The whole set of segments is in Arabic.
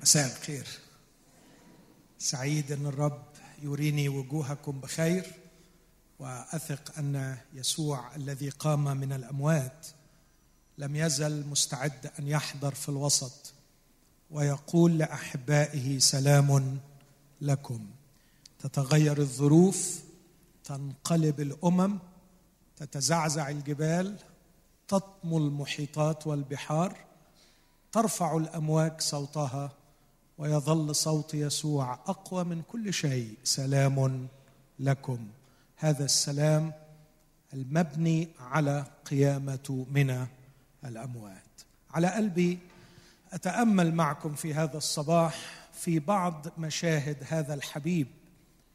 مساء الخير. سعيد أن الرب يريني وجوهكم بخير وأثق أن يسوع الذي قام من الأموات لم يزل مستعد أن يحضر في الوسط ويقول لأحبائه سلام لكم. تتغير الظروف تنقلب الأمم تتزعزع الجبال تطمو المحيطات والبحار ترفع الأمواج صوتها ويظل صوت يسوع أقوى من كل شيء. سلام لكم. هذا السلام المبني على قيامة من الأموات. على قلبي أتأمل معكم في هذا الصباح في بعض مشاهد هذا الحبيب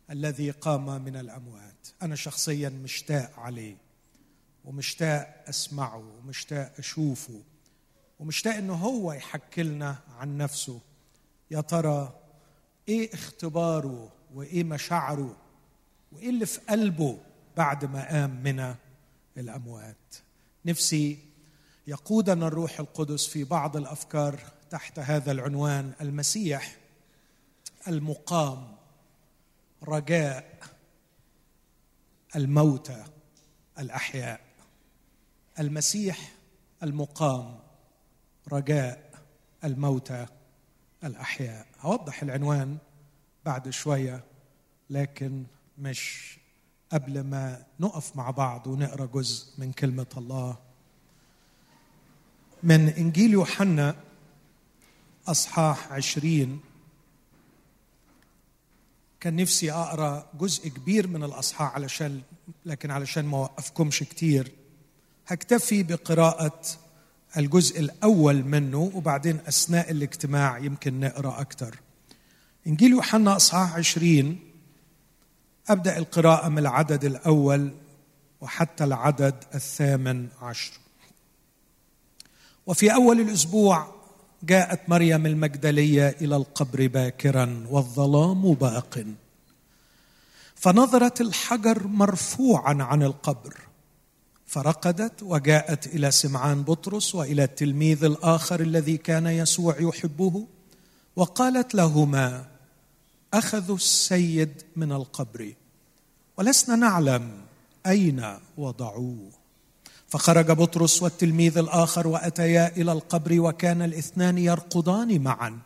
الذي قام من الأموات. أنا شخصيا مشتاق عليه ومشتاق أسمعه ومشتاق أشوفه ومشتاق إنه هو يحكي لنا عن نفسه. يا ترى إيه اختباره وإيه مشاعره وإيه اللي في قلبه بعد ما قام من الأموات؟ نفسي يقودنا الروح القدس في بعض الأفكار تحت هذا العنوان المسيح المقام رجاء الموتى الأحياء. المسيح المقام رجاء الموتى الأحياء. هوضح العنوان بعد شوية لكن مش قبل ما نقف مع بعض ونقرأ جزء من كلمة الله. من إنجيل يوحنا أصحاح عشرين كان نفسي أقرأ جزء كبير من الأصحاح علشان لكن علشان ما أوقفكمش كتير. هكتفي بقراءة الجزء الأول منه وبعدين أثناء الاجتماع يمكن نقرأ أكثر إنجيل يوحنا إصحاح عشرين أبدأ القراءة من العدد الأول وحتى العدد الثامن عشر. وفي أول الأسبوع جاءت مريم المجدلية إلى القبر باكرا والظلام باق. فنظرت الحجر مرفوعا عن القبر. فرقدت وجاءت إلى سمعان بطرس وإلى التلميذ الآخر الذي كان يسوع يحبه وقالت لهما اخذوا السيد من القبر ولسنا نعلم أين وضعوه. فخرج بطرس والتلميذ الآخر وأتيا إلى القبر وكان الاثنان يرقدان معا.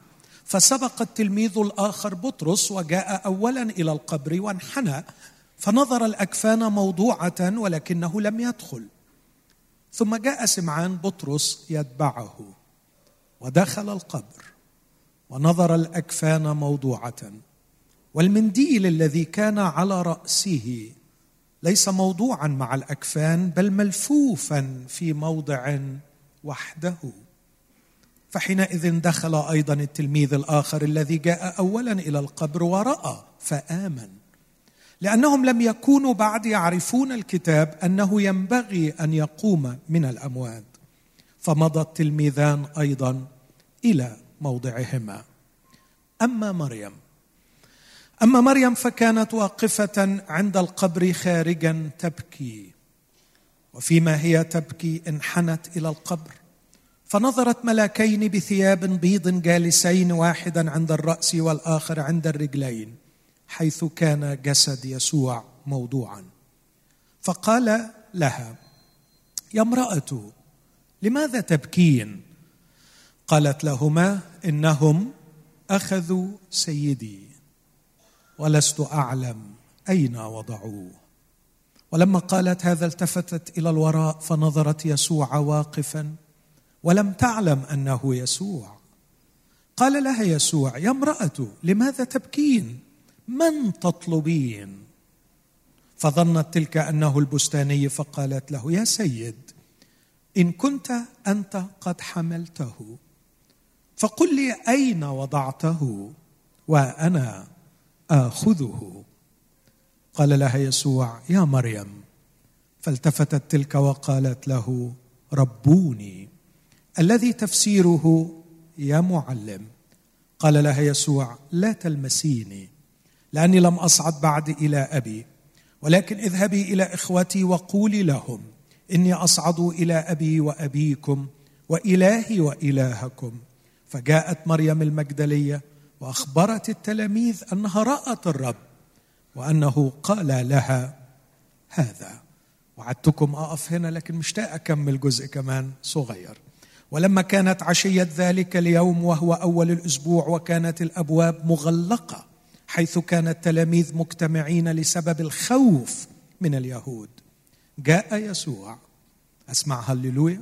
فسبق التلميذ الآخر بطرس وجاء اولا إلى القبر وانحنى فنظر الأكفان موضوعة ولكنه لم يدخل. ثم جاء سمعان بطرس يتبعه. ودخل القبر. ونظر الأكفان موضوعة. والمنديل الذي كان على رأسه ليس موضوعا مع الأكفان بل ملفوفا في موضع وحده. فحينئذ دخل أيضا التلميذ الآخر الذي جاء اولا إلى القبر ورأى فآمن. لأنهم لم يكونوا بعد يعرفون الكتاب أنه ينبغي أن يقوم من الأموات. فمضى التلميذان أيضا إلى موضعهما. أما مريم. أما مريم فكانت واقفة عند القبر خارجا تبكي. وفيما هي تبكي انحنت إلى القبر. فنظرت ملاكين بثياب بيض جالسين واحدا عند الرأس والآخر عند الرجلين. حيث كان جسد يسوع موضوعا. فقال لها يا امرأة لماذا تبكين؟ قالت لهما إنهم أخذوا سيدي ولست أعلم أين وضعوه. ولما قالت هذا التفتت إلى الوراء فنظرت يسوع واقفا ولم تعلم أنه يسوع. قال لها يسوع يا امرأة لماذا تبكين؟ من تطلبين؟ فظنت تلك أنه البستاني فقالت له يا سيد إن كنت أنت قد حملته فقل لي أين وضعته وأنا آخذه. قال لها يسوع يا مريم. فالتفتت تلك وقالت له ربوني الذي تفسيره يا معلم. قال لها يسوع لا تلمسيني. لاني لم اصعد بعد إلى ابي ولكن اذهبي إلى اخوتي وقولي لهم اني اصعد إلى ابي وابيكم والهي والهكم. فجاءت مريم المجدلية واخبرت التلاميذ انها رأت الرب وانه قال لها هذا. وعدتكم اقف هنا لكن مشتاق اكمل جزء كمان صغير. ولما كانت عشية ذلك اليوم وهو أول الأسبوع وكانت الأبواب مغلقة حيث كان التلاميذ مجتمعين لسبب الخوف من اليهود. جاء يسوع. اسمع هللويا.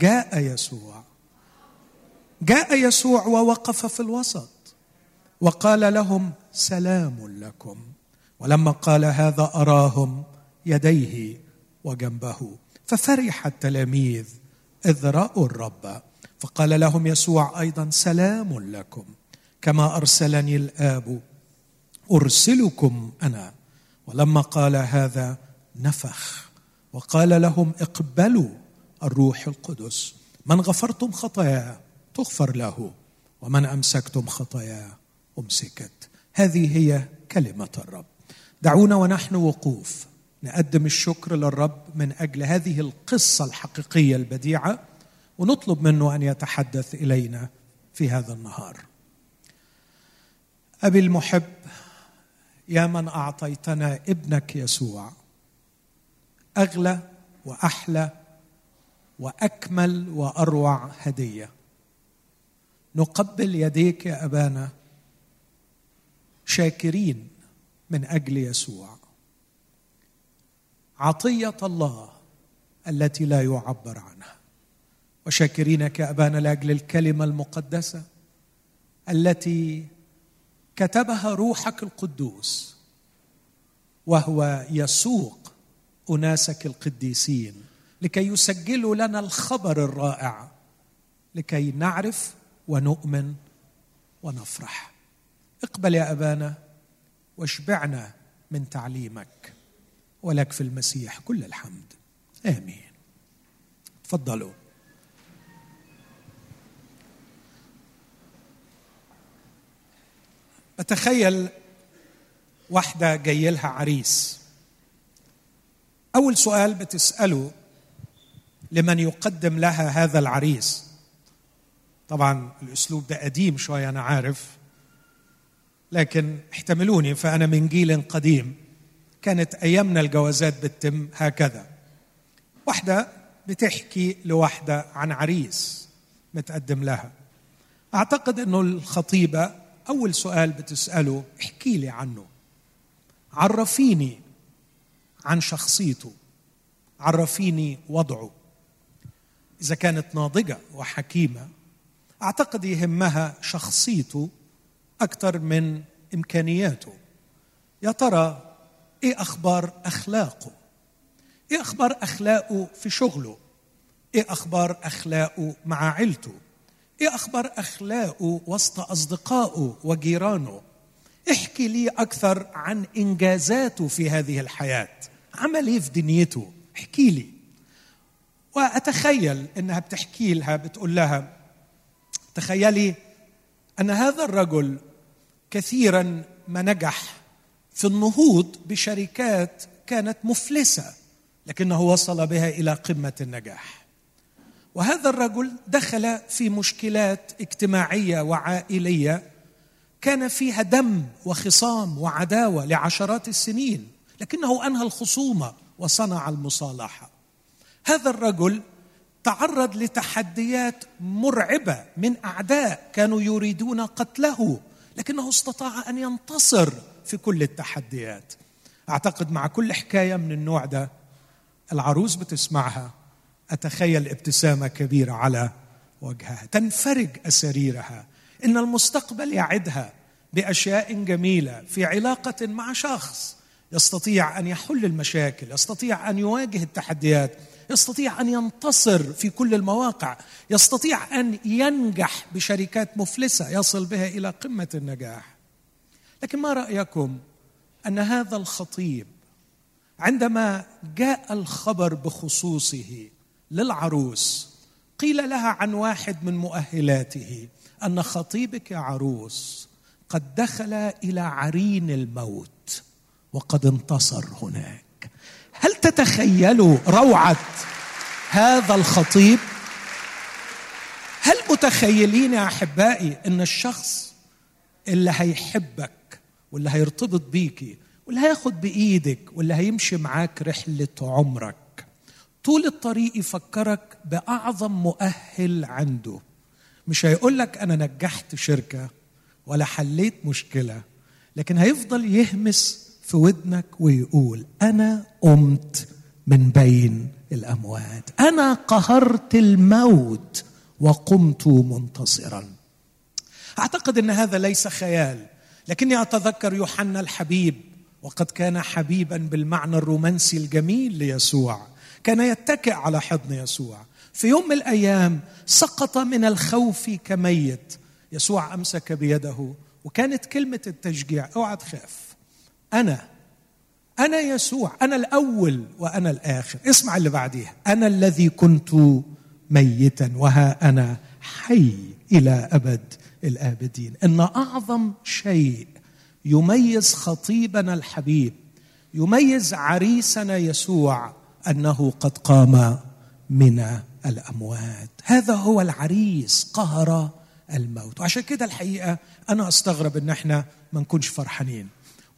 جاء يسوع. جاء يسوع ووقف في الوسط وقال لهم سلام لكم. ولما قال هذا أراهم يديه وجنبه. ففرح التلاميذ إذ رأوا الرب. فقال لهم يسوع أيضا سلام لكم. كما أرسلني الآب أرسلكم أنا. ولما قال هذا نفخ وقال لهم اقبلوا الروح القدس. من غفرتم خطاياه تغفر له ومن أمسكتم خطاياه أمسكت. هذه هي كلمة الرب. دعونا ونحن وقوف نقدم الشكر للرب من أجل هذه القصة الحقيقية البديعة ونطلب منه أن يتحدث إلينا في هذا النهار. أبي المحب يا من أعطيتنا ابنك يسوع. أغلى وأحلى وأكمل وأروع هدية. نقبل يديك يا أبانا شاكرين من أجل يسوع. عطية الله التي لا يعبر عنها. وشاكرينك يا أبانا لأجل الكلمة المقدسة التي كتبها روحك القدوس وهو يسوق أناسك القديسين. لكي يسجلوا لنا الخبر الرائع لكي نعرف ونؤمن ونفرح. اقبل يا أبانا واشبعنا من تعليمك ولك في المسيح كل الحمد. آمين. تفضلوا. بتخيل واحدة جاي لها عريس. أول سؤال بتسأله لمن يقدم لها هذا العريس. طبعا الأسلوب ده قديم شوية أنا عارف. لكن احتملوني فأنا من جيل قديم. كانت أيامنا الجوازات بتتم هكذا. واحدة بتحكي لواحدة عن عريس متقدم لها. أعتقد أنه الخطيبة أول سؤال بتسأله احكي لي عنه. عرفيني عن شخصيته. عرفيني وضعه. إذا كانت ناضجة وحكيمة أعتقد يهمها شخصيته أكثر من إمكانياته. يا ترى إيه أخبار أخلاقه؟ إيه أخبار أخلاقه في شغله؟ إيه أخبار أخلاقه مع عيلته؟ إيه أخبار أخلاقه وسط أصدقائه وجيرانه؟ احكي لي أكثر عن إنجازاته في هذه الحياة عمل إيه في دنيته؟ احكي لي. وأتخيل إنها بتحكي لها بتقول لها تخيلي أن هذا الرجل كثيرا ما نجح في النهوض بشركات كانت مفلسة لكنه وصل بها إلى قمة النجاح. وهذا الرجل دخل في مشكلات اجتماعية وعائلية كان فيها دم وخصام وعداوة لعشرات السنين لكنه أنهى الخصومة وصنع المصالحة. هذا الرجل تعرض لتحديات مرعبة من أعداء كانوا يريدون قتله لكنه استطاع أن ينتصر في كل التحديات. أعتقد مع كل حكاية من النوع ده العروس بتسمعها. أتخيل ابتسامة كبيرة على وجهها. تنفرج اساريرها إن المستقبل يعدها بأشياء جميلة في علاقة مع شخص. يستطيع أن يحل المشاكل يستطيع أن يواجه التحديات يستطيع أن ينتصر في كل المواقع يستطيع أن ينجح بشركات مفلسة يصل بها إلى قمة النجاح. لكن ما رأيكم أن هذا الخطيب عندما جاء الخبر بخصوصه للعروس. قيل لها عن واحد من مؤهلاته أن خطيبك يا عروس قد دخل إلى عرين الموت وقد انتصر هناك. هل تتخيلوا روعة هذا الخطيب؟ هل متخيلين يا أحبائي إن الشخص اللي هيحبك واللي هيرتبط بيكي واللي هياخد بإيدك واللي هيمشي معاك رحلة عمرك طول الطريق يفكرك بأعظم مؤهل عنده. مش هيقول لك أنا نجحت شركة ولا حليت مشكلة لكن هيفضل يهمس في ودنك ويقول أنا قمت من بين الأموات. أنا قهرت الموت وقمت منتصرا. أعتقد إن هذا ليس خيال لكني أتذكر يوحنا الحبيب وقد كان حبيبا بالمعنى الرومانسي الجميل ليسوع. كان يتكئ على حضن يسوع. في يوم من الأيام سقط من الخوف كميت. يسوع أمسك بيده وكانت كلمة التشجيع أوعى تخاف. أنا أنا يسوع أنا الأول وأنا الآخر. اسمع اللي بعديها. أنا الذي كنت ميتا وها أنا حي إلى أبد الآبدين. إن أعظم شيء يميز خطيبنا الحبيب يميز عريسنا يسوع أنه قد قام من الأموات. هذا هو العريس قهر الموت. وعشان كده الحقيقة أنا أستغرب إن إحنا ما نكونش فرحانين.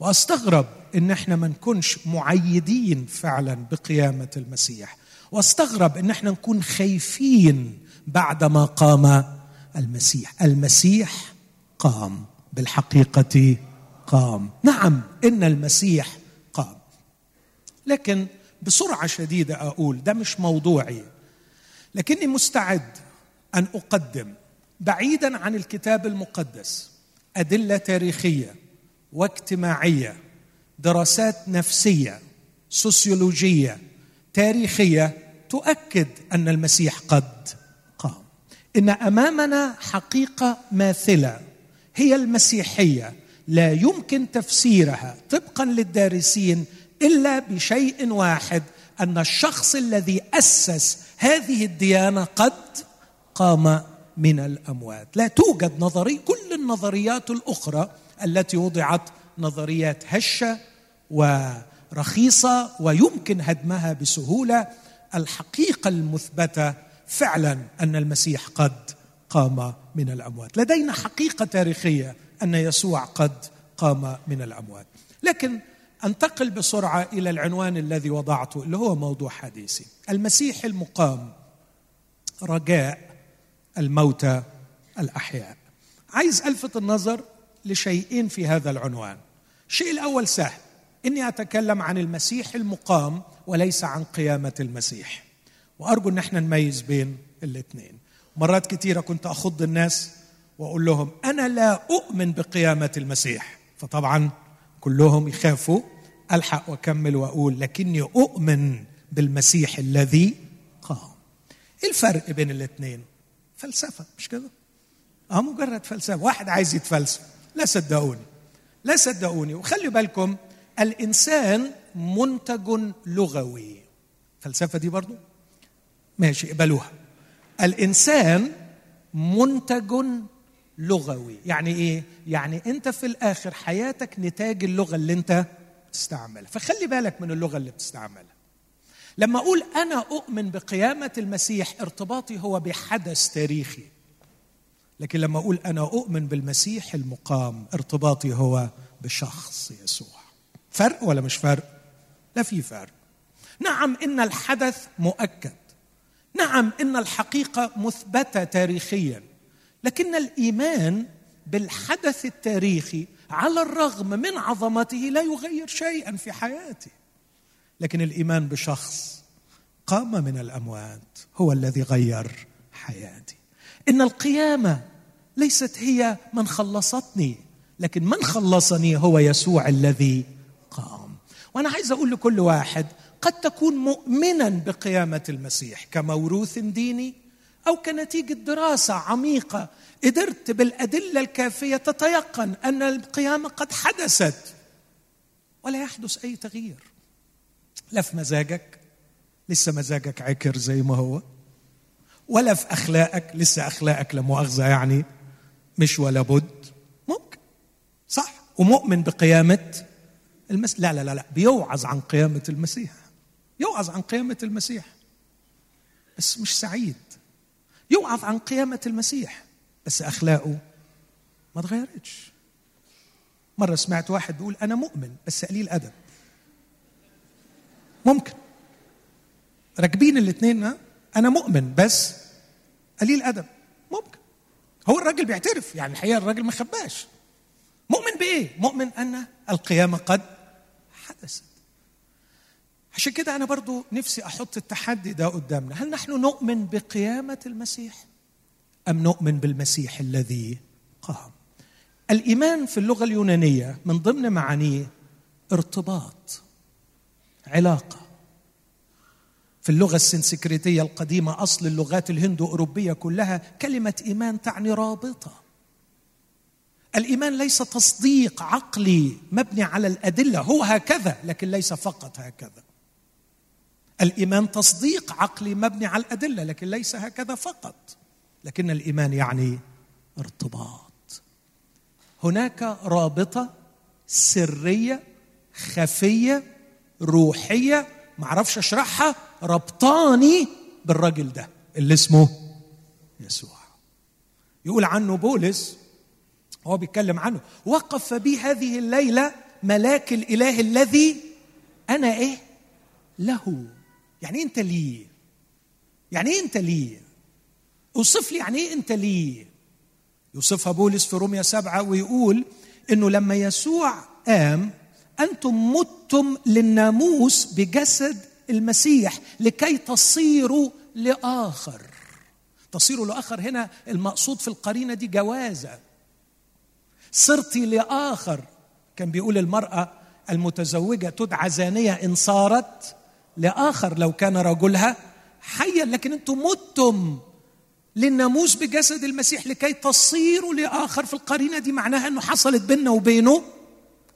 وأستغرب إن إحنا ما نكونش معيدين فعلا بقيامة المسيح. وأستغرب إن إحنا نكون خايفين بعدما قام المسيح. المسيح قام بالحقيقة قام. نعم إن المسيح قام. لكن بسرعة شديدة أقول ده مش موضوعي. لكني مستعد أن أقدم بعيدا عن الكتاب المقدس أدلة تاريخية واجتماعية دراسات نفسية سوسيولوجية تاريخية تؤكد أن المسيح قد قام. إن أمامنا حقيقة ماثلة هي المسيحية لا يمكن تفسيرها طبقا للدارسين إلا بشيء واحد أن الشخص الذي أسس هذه الديانة قد قام من الأموات. لا توجد نظريه كل النظريات الأخرى التي وضعت نظريات هشة ورخيصة ويمكن هدمها بسهولة الحقيقة المثبتة فعلا أن المسيح قد قام من الأموات. لدينا حقيقة تاريخية أن يسوع قد قام من الأموات. لكن انتقل بسرعة إلى العنوان الذي وضعته اللي هو موضوع حديثي. المسيح المقام رجاء الموتى الأحياء. عايز ألفت النظر لشيئين في هذا العنوان. الشيء الأول سهل. إني أتكلم عن المسيح المقام وليس عن قيامة المسيح. وأرجو إن إحنا نميز بين الاثنين مرات كثيره كنت أخض الناس وأقول لهم أنا لا أؤمن بقيامة المسيح. فطبعا كلهم يخافوا. ألحق وأكمل وأقول لكني أؤمن بالمسيح الذي قام. إيه الفرق بين الاثنين؟ فلسفة مش كده؟ آه مجرد فلسفة. واحد عايز يتفلسف. لا صدقوني. لا صدقوني. وخلي بالكم الإنسان منتج لغوي. الفلسفه دي برضو؟ ماشي اقبلوها. الإنسان منتج لغوي. يعني إيه؟ يعني أنت في الآخر حياتك نتاج اللغة اللي أنت بتستعملها. فخلي بالك من اللغة اللي بتستعملها. لما أقول أنا أؤمن بقيامة المسيح ارتباطي هو بحدث تاريخي. لكن لما أقول أنا أؤمن بالمسيح المقام ارتباطي هو بشخص يسوع. فرق ولا مش فرق؟ لا في فرق. نعم إن الحدث مؤكد. نعم إن الحقيقة مثبتة تاريخيا. لكن الإيمان بالحدث التاريخي على الرغم من عظمته لا يغير شيئا في حياتي لكن الإيمان بشخص قام من الأموات هو الذي غير حياتي. إن القيامة ليست هي من خلصتني لكن من خلصني هو يسوع الذي قام. وأنا عايز أقول لكل واحد قد تكون مؤمنا بقيامة المسيح كموروث ديني أو كنتيجة دراسة عميقة قدرت بالأدلة الكافية تتيقن أن القيامة قد حدثت. ولا يحدث أي تغيير. لا في مزاجك لسه مزاجك عكر زي ما هو. ولا في أخلاقك لسه أخلاقك لا مؤاخذة يعني مش ولا بد. ممكن. صح. ومؤمن بقيامة المسيح لا لا لا لا. بيوعظ عن قيامة المسيح. يوعظ عن قيامة المسيح. بس مش سعيد. يوعظ عن قيامة المسيح. بس أخلاقه ما تغيرتش. مرة سمعت واحد بيقول أنا مؤمن بس قليل أدب. ممكن. راكبين الاثنين أنا مؤمن بس قليل أدب. ممكن. هو الراجل بيعترف يعني الحقيقة الراجل ما خباش. مؤمن بإيه؟ مؤمن أن القيامة قد حدثت. عشان كده أنا برضو نفسي أحط التحدي ده قدامنا. هل نحن نؤمن بقيامة المسيح أم نؤمن بالمسيح الذي قام؟ الإيمان في اللغة اليونانية من ضمن معانيه ارتباط علاقة. في اللغة السنسكريتية القديمة أصل اللغات الهندو أوروبية كلها كلمة إيمان تعني رابطة. الإيمان ليس تصديق عقلي مبني على الأدلة هو هكذا لكن ليس فقط هكذا. الإيمان تصديق عقلي مبني على الأدلة لكن ليس هكذا فقط. لكن الإيمان يعني ارتباط. هناك رابطة سرية خفية روحية ما أعرفش أشرحها ربطاني بالراجل ده اللي اسمه يسوع. يقول عنه بولس هو بيتكلم عنه وقف بي هذه الليلة ملاك الإله الذي أنا إيه؟ له. يعني إيه انت ليه؟ يعني إيه انت ليه؟ اوصف لي يعني إيه انت ليه؟ يوصفها بولس في روميا سبعة ويقول إنه لما يسوع قام أنتم متم للناموس بجسد المسيح لكي تصيروا لآخر. تصيروا لآخر هنا المقصود في القرينة دي جوازة. صرت لآخر. كان بيقول المرأة المتزوجة تدعى زانية إن صارت لآخر لو كان رجلها حيا لكن أنتم متم للناموس بجسد المسيح لكي تصيروا لآخر في القرينة. دي معناها إنه حصلت بيننا وبينه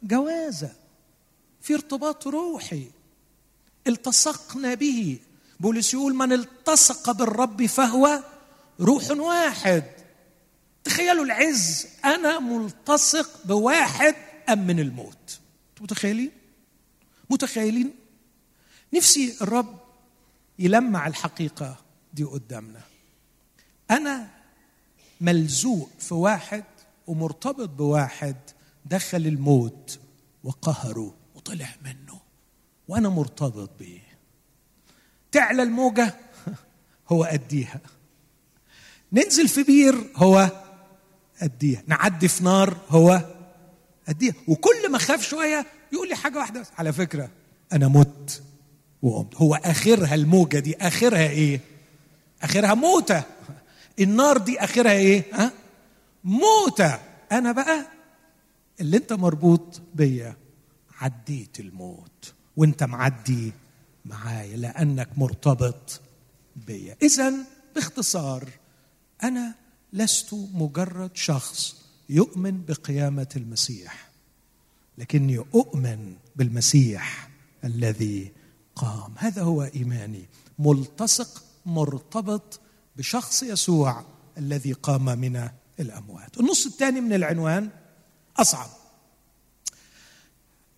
جوازة في ارتباط روحي. التصقنا به. بولس يقول من التصق بالرب فهو روح واحد. تخيلوا العز أنا ملتصق بواحد أم من الموت؟ متخيلين؟ متخيلين؟ نفسي الرب يلمع الحقيقة دي قدامنا. أنا ملزوق في واحد ومرتبط بواحد دخل الموت وقهره وطلع منه وأنا مرتبط بيه. تعلى الموجة هو أديها. ننزل في بير هو أديها. نعدي في نار هو أديها. وكل ما خاف شوية يقول لي حاجة واحدة على فكرة أنا مت. وقمت هو آخرها الموجة دي آخرها إيه؟ آخرها موتة. النار دي آخرها إيه؟ ها؟ موتة. أنا بقى اللي أنت مربوط بيا عديت الموت وأنت معدي معايا لأنك مرتبط بيا. اذا باختصار أنا لست مجرد شخص يؤمن بقيامة المسيح لكني أؤمن بالمسيح الذي قام. هذا هو إيماني. ملتصق مرتبط بشخص يسوع الذي قام من الأموات. النص الثاني من العنوان أصعب.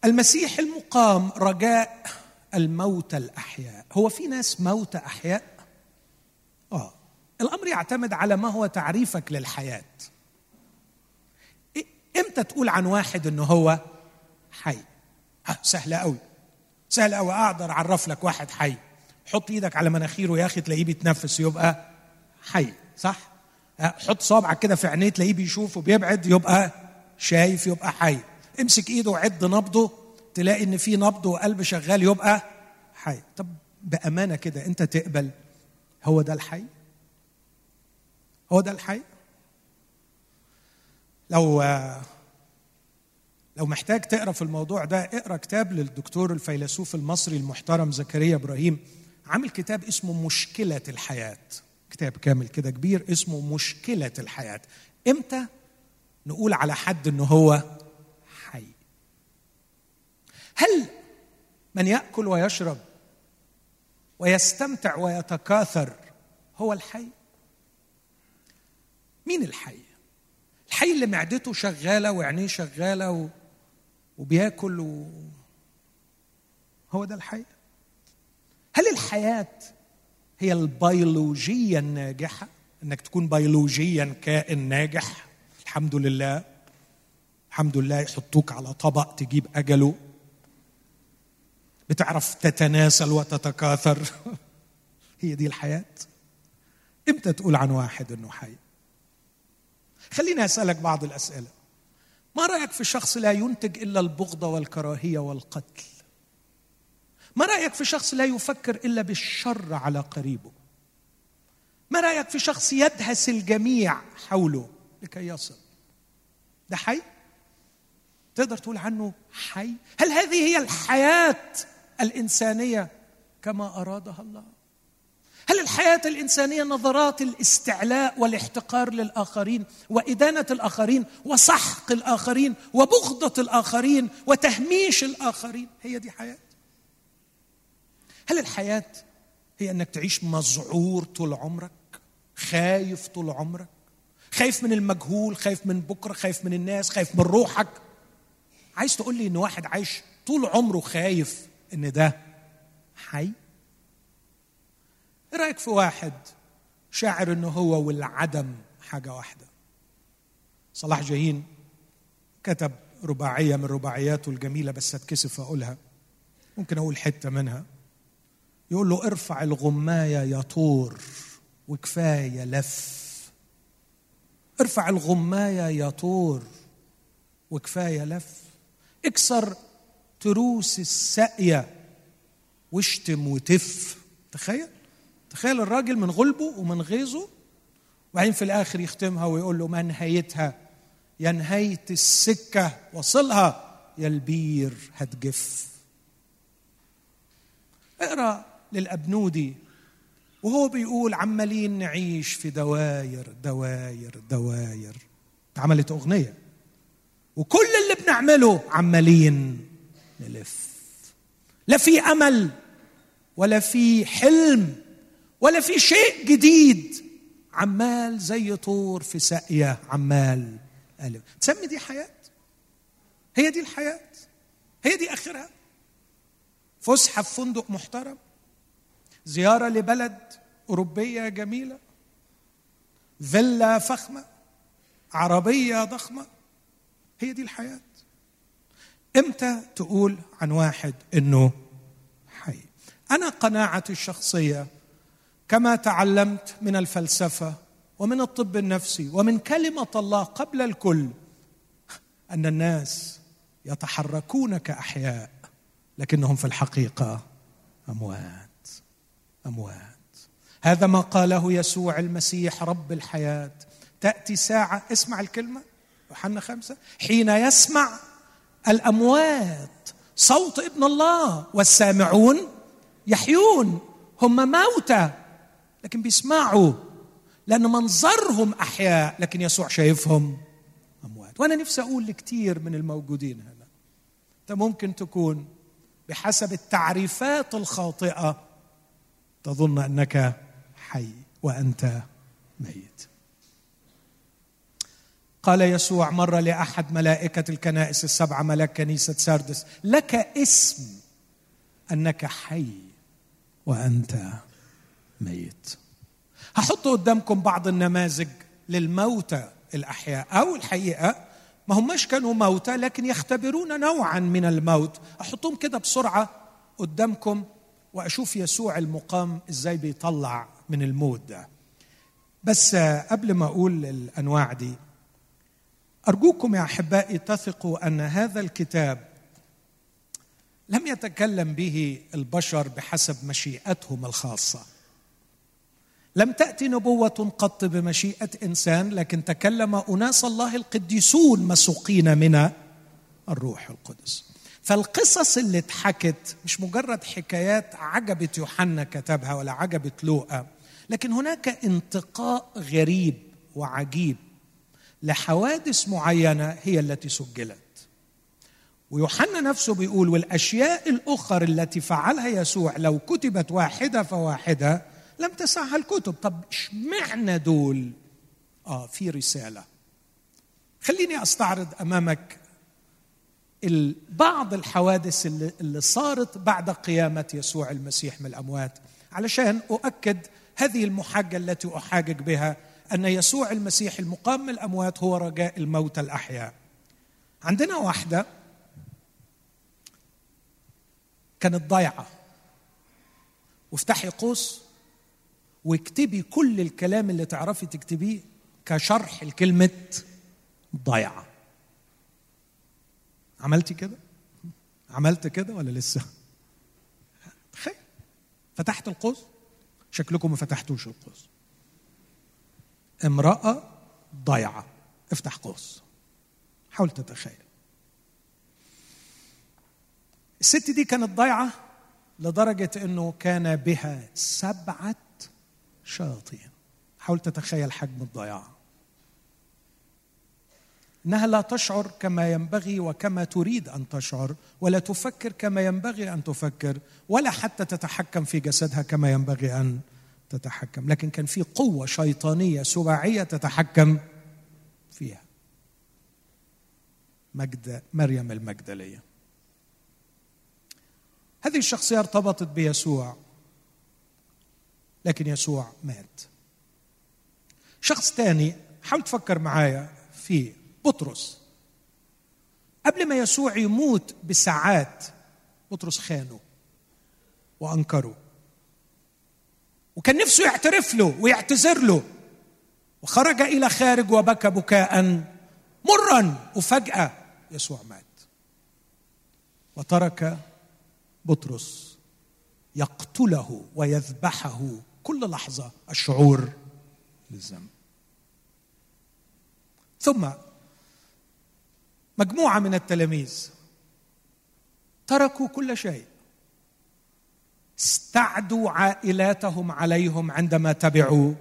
المسيح المقام رجاء الموتى الأحياء. هو في ناس موتى أحياء؟ آه. الأمر يعتمد على ما هو تعريفك للحياة. إمتى تقول عن واحد إنه هو حي؟ سهلة قوي سهل قوي أقدر أعرف لك واحد حي. حط إيدك على مناخيره يا أخي تلاقيه بيتنفس يبقى حي صح؟ حط صابعك كده في عينيه تلاقيه بيشوف وبيبعد يبقى شايف يبقى حي. امسك إيده وعد نبضه تلاقي إن في نبض وقلب شغال يبقى حي. طب بأمانة كده أنت تقبل هو ده الحي؟ هو ده الحي؟ لو لو محتاج تقرأ في الموضوع ده اقرأ كتاب للدكتور الفيلسوف المصري المحترم زكريا إبراهيم عامل كتاب اسمه مشكلة الحياة. كتاب كامل كده كبير اسمه مشكلة الحياة. إمتى؟ نقول على حد انه هو حي. هل من يأكل ويشرب ويستمتع ويتكاثر هو الحي؟ مين الحي؟ الحي اللي معدته شغالة وعينيه شغالة و... وبياكل و... هو ده الحي هل الحياة هي البيولوجية الناجحة؟ إنك تكون بيولوجيا كائن ناجح؟ الحمد لله. الحمد لله يحطوك على طبق تجيب أجله. بتعرف تتناسل وتتكاثر. هي دي الحياة. إمتى تقول عن واحد إنه حي؟ خليني أسألك بعض الأسئلة. ما رأيك في شخص لا ينتج إلا البغض والكراهية والقتل؟ ما رأيك في شخص لا يفكر إلا بالشر على قريبه؟ ما رأيك في شخص يدهس الجميع حوله لكي يصل؟ ده حي؟ تقدر تقول عنه حي؟ هل هذه هي الحياة الإنسانية كما أرادها الله؟ هل الحياة الإنسانية نظرات الاستعلاء والاحتقار للآخرين وإدانة الآخرين وسحق الآخرين وبغضة الآخرين وتهميش الآخرين هي دي حياة؟ هل الحياة هي إنك تعيش مذعور طول عمرك خايف طول عمرك خايف من المجهول خايف من بكرة خايف من الناس خايف من روحك؟ عايز تقول لي إن واحد عايش طول عمره خايف إن ده حي؟ إيه رأيك في واحد شاعر إنه هو والعدم حاجة واحدة؟ صلاح جاهين كتب رباعية من رباعياته الجميلة بس اتكسف أقولها. ممكن أقول حتة منها. يقول له ارفع الغماية يا طور وكفاية لف. ارفع الغماية يا طور وكفاية لف. اكسر تروس الساقية واشتم وتف. تخيل؟ تخيل الراجل من غلبه ومن غيظه وبعدين في الآخر يختمها ويقول له ما نهايتها؟ يا نهاية السكة وصلها. يا البير هتجف. اقرأ للأبنودي وهو بيقول عمالين نعيش في دواير دواير دواير اتعملت أغنية. وكل اللي بنعمله عمالين نلف. لا في أمل ولا في حلم. ولا في شيء جديد. عمال زي طور في ساقية عمال ألف تسمي دي حياة؟ هي دي الحياة؟ هي دي آخرها؟ فسحة في فندق محترم؟ زيارة لبلد أوروبية جميلة؟ فيلا فخمة؟ عربية ضخمة؟ هي دي الحياة. إمتى تقول عن واحد إنه حي؟ أنا قناعتي الشخصية كما تعلمت من الفلسفة ومن الطب النفسي ومن كلمة الله قبل الكل أن الناس يتحركون كاحياء لكنهم في الحقيقة أموات أموات. هذا ما قاله يسوع المسيح رب الحياة. تأتي ساعة اسمع الكلمة يوحنا خمسة حين يسمع الأموات صوت ابن الله والسامعون يحيون هم موتى. لكن بيسمعوا لأن منظرهم أحياء لكن يسوع شايفهم أموات. وأنا نفسي أقول لكثير من الموجودين هنا أنت ممكن تكون بحسب التعريفات الخاطئة تظن أنك حي وأنت ميت. قال يسوع مرة لأحد ملائكة الكنائس السبعة ملاك كنيسة ساردس لك اسم أنك حي وأنت ميت. هحط قدامكم بعض النماذج للموتى الأحياء أو الحقيقة. ما هماش كانوا موتى لكن يختبرون نوعا من الموت. أحطهم كده بسرعة قدامكم وأشوف يسوع المقام إزاي بيطلع من الموت ده. بس قبل ما أقول الأنواع دي أرجوكم يا أحبائي تثقوا أن هذا الكتاب لم يتكلم به البشر بحسب مشيئتهم الخاصة. لم تأتي نبوة قط بمشيئة إنسان لكن تكلم أناس الله القديسون مسوقين من الروح القدس. فالقصص اللي اتحكت مش مجرد حكايات عجبت يوحنا كتبها ولا عجبت لوقا لكن هناك انتقاء غريب وعجيب لحوادث معينة هي التي سجلت. ويوحنا نفسه بيقول والأشياء الآخر التي فعلها يسوع لو كتبت واحدة فواحدة لم تسعها الكتب. طب اشمعنى دول؟ آه في رسالة. خليني أستعرض أمامك بعض الحوادث اللي, اللي صارت بعد قيامة يسوع المسيح من الأموات. علشان أؤكد هذه المحاجة التي أحاجج بها أن يسوع المسيح المقام من الأموات هو رجاء الموتى الأحياء. عندنا واحدة كانت ضايعة. وافتحي قوس واكتبي كل الكلام اللي تعرفي تكتبيه كشرح لكلمة ضايعه عملتي كده؟ عملت كده ولا لسه؟ تخيل. فتحت القوس؟ شكلكم ما فتحتوش القوس. امرأة ضايعة افتح قوس. حاول تتخيل. الست دي كانت ضايعة لدرجة إنه كان بها سبعة شياطين. حاول تتخيل حجم الضياع. إنها لا تشعر كما ينبغي وكما تريد أن تشعر ولا تفكر كما ينبغي أن تفكر ولا حتى تتحكم في جسدها كما ينبغي أن تتحكم. لكن كان في قوة شيطانية سباعية تتحكم فيها. مجد مريم المجدلية. هذه الشخصية ارتبطت بيسوع. لكن يسوع مات. شخص ثاني حاول تفكر معايا في بطرس. قبل ما يسوع يموت بساعات بطرس خانه وأنكره. وكان نفسه يعترف له ويعتذر له. وخرج إلى خارج وبكى بكاء مرا. وفجأة يسوع مات. وترك بطرس يقتله ويذبحه. كل لحظة الشعور بالذنب. ثم مجموعة من التلاميذ تركوا كل شيء. استعدوا عائلاتهم عليهم عندما تبعوا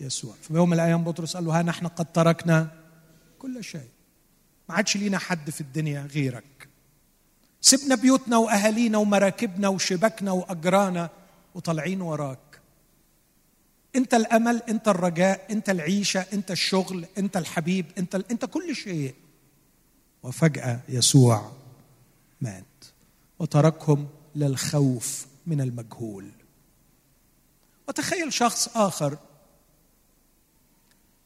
يسوع. في يوم من الأيام بطرس قال له ها نحن قد تركنا كل شيء. ما عادش لينا حد في الدنيا غيرك. سبنا بيوتنا وأهالينا ومراكبنا وشبكنا واجرانا وطالعين وراك. انت الامل انت الرجاء انت العيشة انت الشغل انت الحبيب انت انت كل شيء. وفجأة يسوع مات وتركهم للخوف من المجهول. وتخيل شخص آخر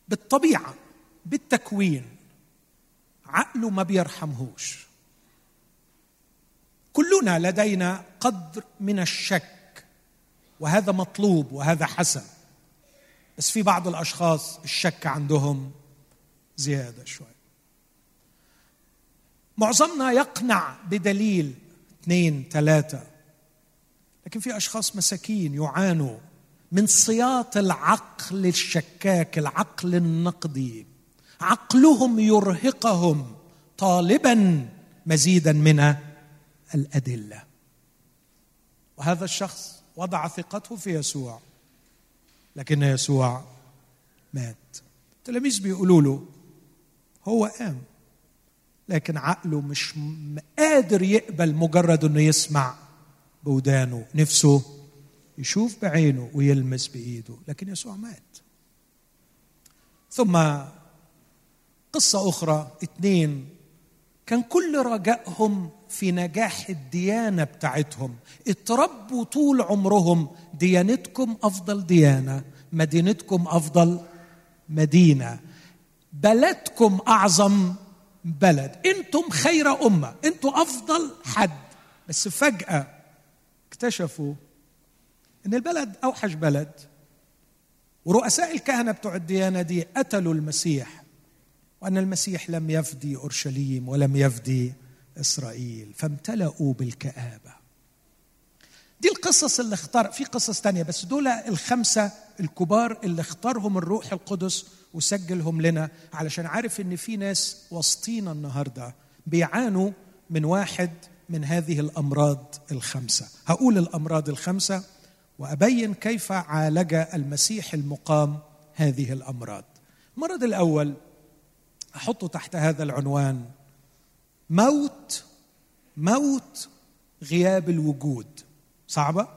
بالطبيعة بالتكوين عقله ما بيرحمهوش. كلنا لدينا قدر من الشك وهذا مطلوب وهذا حسن. بس في بعض الأشخاص الشك عندهم زيادة شوي. معظمنا يقنع بدليل اثنين ثلاثة. لكن في أشخاص مساكين يعانوا من صياط العقل الشكاك العقل النقدي. عقلهم يرهقهم طالبا مزيدا من الأدلة. وهذا الشخص وضع ثقته في يسوع. لكن يسوع مات. التلاميذ بيقولوا له هو قام لكن عقله مش قادر يقبل مجرد إنه يسمع بودانه. نفسه يشوف بعينه ويلمس بإيده لكن يسوع مات. ثم قصة أخرى اثنين كان كل رجائهم في نجاح الديانة بتاعتهم. اتربوا طول عمرهم. ديانتكم أفضل ديانة مدينتكم أفضل مدينة. بلدكم أعظم بلد. أنتم خير أمة. أنتم أفضل حد. بس فجأة اكتشفوا إن البلد أوحش بلد. ورؤساء الكهنة بتوع الديانة دي قتلوا المسيح. وأن المسيح لم يفدي أورشليم ولم يفدي إسرائيل فامتلأوا بالكآبة. دي القصص اللي اختار في قصص تانية بس دول الخمسة الكبار اللي اختارهم الروح القدس وسجلهم لنا علشان عارف إن في ناس وسطينا النهارده بيعانوا من واحد من هذه الأمراض الخمسة. هقول الأمراض الخمسة وأبين كيف عالج المسيح المقام هذه الأمراض. المرض الأول احطه تحت هذا العنوان موت موت غياب الوجود. صعبة؟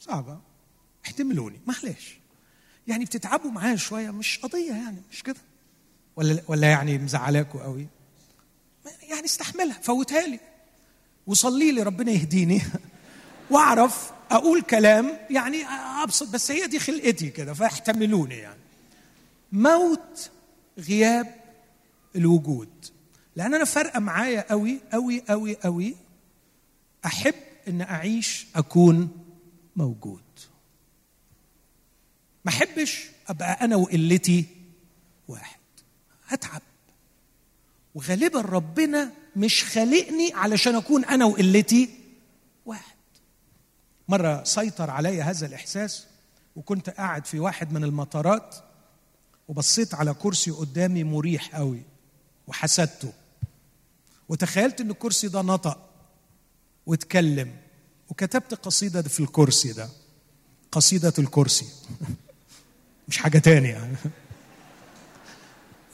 صعبة. احتملوني. معلش يعني بتتعبوا معايا شوية؟ مش قضية يعني مش كده؟ ولا ولا يعني مزعلاكوا قوي؟ يعني استحملها فوتها لي. وصلي لي ربنا يهديني. وأعرف أقول كلام يعني أبسط بس هي دي خلقتي كده فاحتملوني يعني. موت غياب الوجود. لأن أنا فارقة معايا قوي قوي قوي قوي أحب إن أعيش أكون موجود. ما أحبش أبقى أنا وقلتي واحد. هتعب. وغالبا ربنا مش خالقني علشان أكون أنا وقلتي واحد. مرة سيطر علي هذا الإحساس وكنت قاعد في واحد من المطارات وبصيت على كرسي قدامي مريح قوي وحسدته. وتخيلت إن الكرسي ده نطق واتكلم وكتبت قصيدة في الكرسي ده. قصيدة الكرسي. مش حاجة تانية.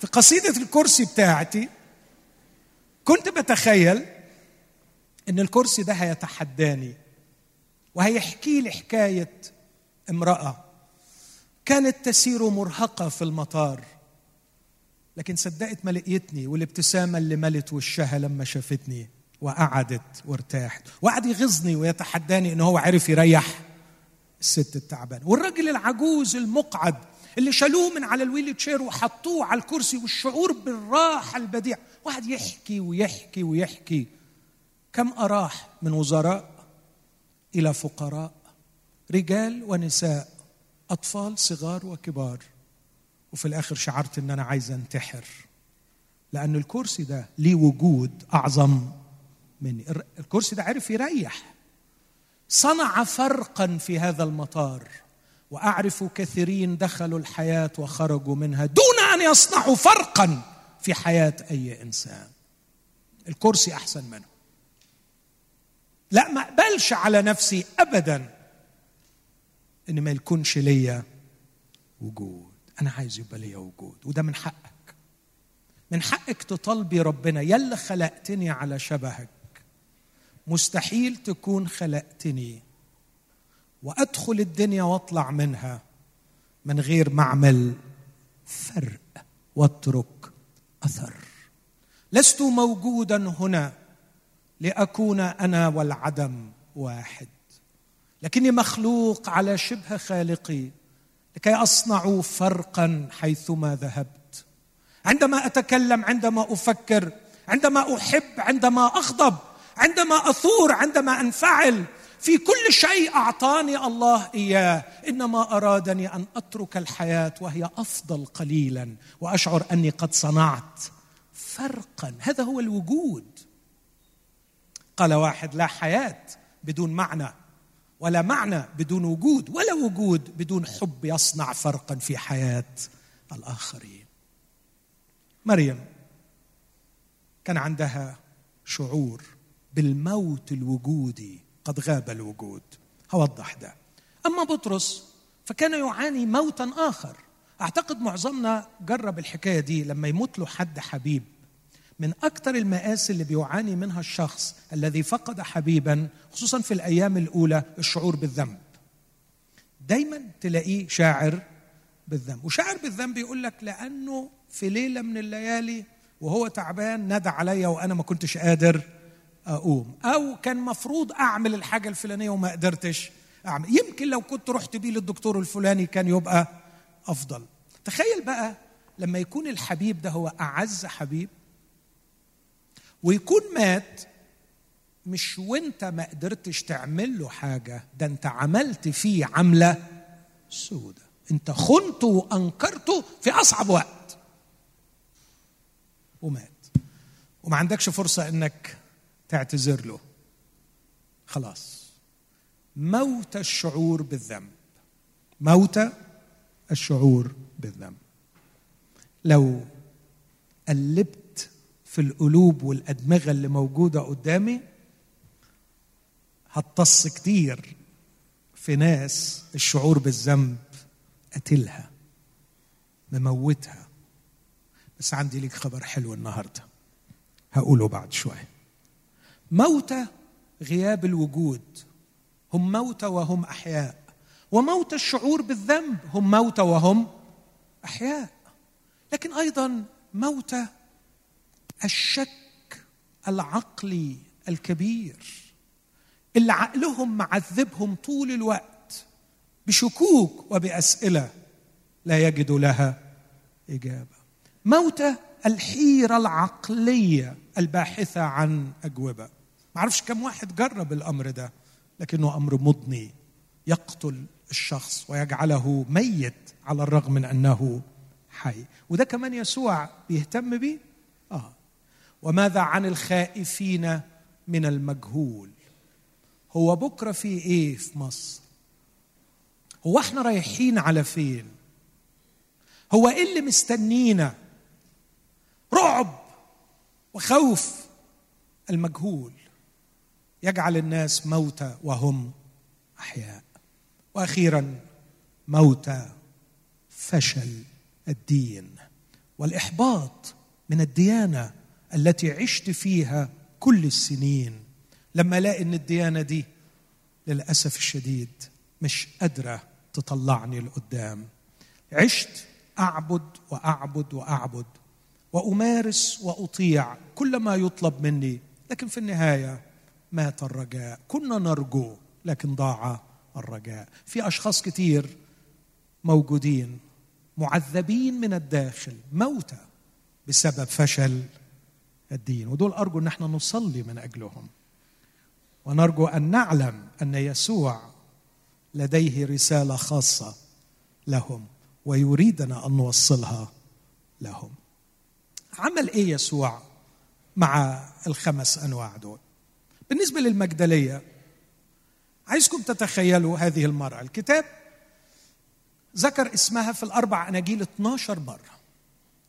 في قصيدة الكرسي بتاعتي كنت بتخيل إن الكرسي ده هيتحداني وهيحكي لي حكاية امرأة كانت تسير مرهقة في المطار. لكن صدقت ما لقيتني والابتسامة اللي ملت وشها لما شافتني وقعدت وارتاحت. وقعد يغيظني ويتحداني إن هو عرف يريح الست التعبانة. والراجل العجوز المقعد اللي شالوه من على الويل تشير وحطوه على الكرسي والشعور بالراحة البديع واحد يحكي ويحكي ويحكي كم أراح من وزراء إلى فقراء رجال ونساء أطفال صغار وكبار. وفي الآخر شعرت إن أنا عايز أنتحر. لأن الكرسي ده ليه وجود أعظم مني. الكرسي ده عرف يريح. صنع فرقا في هذا المطار وأعرف كثيرين دخلوا الحياة وخرجوا منها دون أن يصنعوا فرقا في حياة أي إنسان. الكرسي أحسن منه. لا ما أقبلش على نفسي ابدا إن ما يكونش ليا وجود. أنا عايز يبقى ليا وجود وده من حقك. من حقك تطالبي ربنا يلا خلقتني على شبهك. مستحيل تكون خلقتني وأدخل الدنيا وأطلع منها من غير ما أعمل فرق واترك أثر. لست موجودا هنا لأكون أنا والعدم واحد لكني مخلوق على شبه خالقي. لكي أصنع فرقا حيثما ذهبت. عندما أتكلم عندما أفكر عندما أحب عندما أغضب عندما أثور عندما أنفعل في كل شيء أعطاني الله إياه. إنما أرادني أن أترك الحياة وهي أفضل قليلا وأشعر أني قد صنعت فرقا. هذا هو الوجود. قال واحد لا حياة بدون معنى. ولا معنى بدون وجود ولا وجود بدون حب يصنع فرقا في حياة الآخرين. مريم كان عندها شعور بالموت الوجودي قد غاب الوجود. هوضح ده. أما بطرس فكان يعاني موتا آخر. أعتقد معظمنا جرب الحكاية دي لما يموت له حد حبيب. من أكثر المآسي اللي بيعاني منها الشخص الذي فقد حبيبا خصوصا في الأيام الأولى الشعور بالذنب. دايما تلاقيه شاعر بالذنب. وشاعر بالذنب يقول لك لأنه في ليلة من الليالي وهو تعبان ندى عليا وأنا ما كنتش قادر أقوم. أو كان مفروض أعمل الحاجة الفلانية وما قدرتش أعمل. يمكن لو كنت رحت بيه للدكتور الفلاني كان يبقى أفضل. تخيل بقى لما يكون الحبيب ده هو أعز حبيب ويكون مات مش وانت ما قدرتش تعمل له حاجة ده انت عملت فيه عملة سودة. انت خنته وأنكرته في أصعب وقت. ومات. وما عندكش فرصة إنك تعتذر له. خلاص. موت الشعور بالذنب. موت الشعور بالذنب. لو قلبت في القلوب والأدمغة اللي موجودة قدامي هتص كتير في ناس الشعور بالذنب قتلها مموتها. بس عندي ليك خبر حلو النهارده. هقوله بعد شوية. موتى غياب الوجود. هم موتى وهم أحياء. وموت الشعور بالذنب. هم موتى وهم أحياء. لكن أيضا موتى الشك العقلي الكبير اللي عقلهم معذبهم طول الوقت بشكوك وبأسئلة لا يجد لها إجابة. موت الحيرة العقلية الباحثة عن أجوبة. ما أعرفش كم واحد جرب الأمر ده لكنه أمر مضني يقتل الشخص ويجعله ميت على الرغم من أنه حي. وده كمان يسوع بيهتم بيه؟ آه. وماذا عن الخائفين من المجهول؟ هو بكرة في إيه في مصر؟ هو إحنا رايحين على فين؟ هو إيه اللي مستنينا؟ رعب وخوف المجهول. يجعل الناس موتى وهم أحياء. وأخيرا موتى فشل الدين. والإحباط من الديانة التي عشت فيها كل السنين لما ألاقي إن الديانة دي للأسف الشديد مش قادرة تطلعني لقدام. عشت أعبد وأعبد وأعبد وأمارس وأطيع كل ما يطلب مني لكن في النهاية مات الرجاء. كنا نرجو لكن ضاع الرجاء. في أشخاص كتير موجودين معذبين من الداخل موتى بسبب فشل الدين. ودول أرجو إن إحنا نصلي من أجلهم. ونرجو أن نعلم أن يسوع لديه رسالة خاصة لهم ويريدنا أن نوصلها لهم. عمل إيه يسوع مع الخمس أنواع دول؟ بالنسبة للمجدلية عايزكم تتخيلوا هذه المراه الكتاب ذكر اسمها في الأربع أناجيل 12 مرة.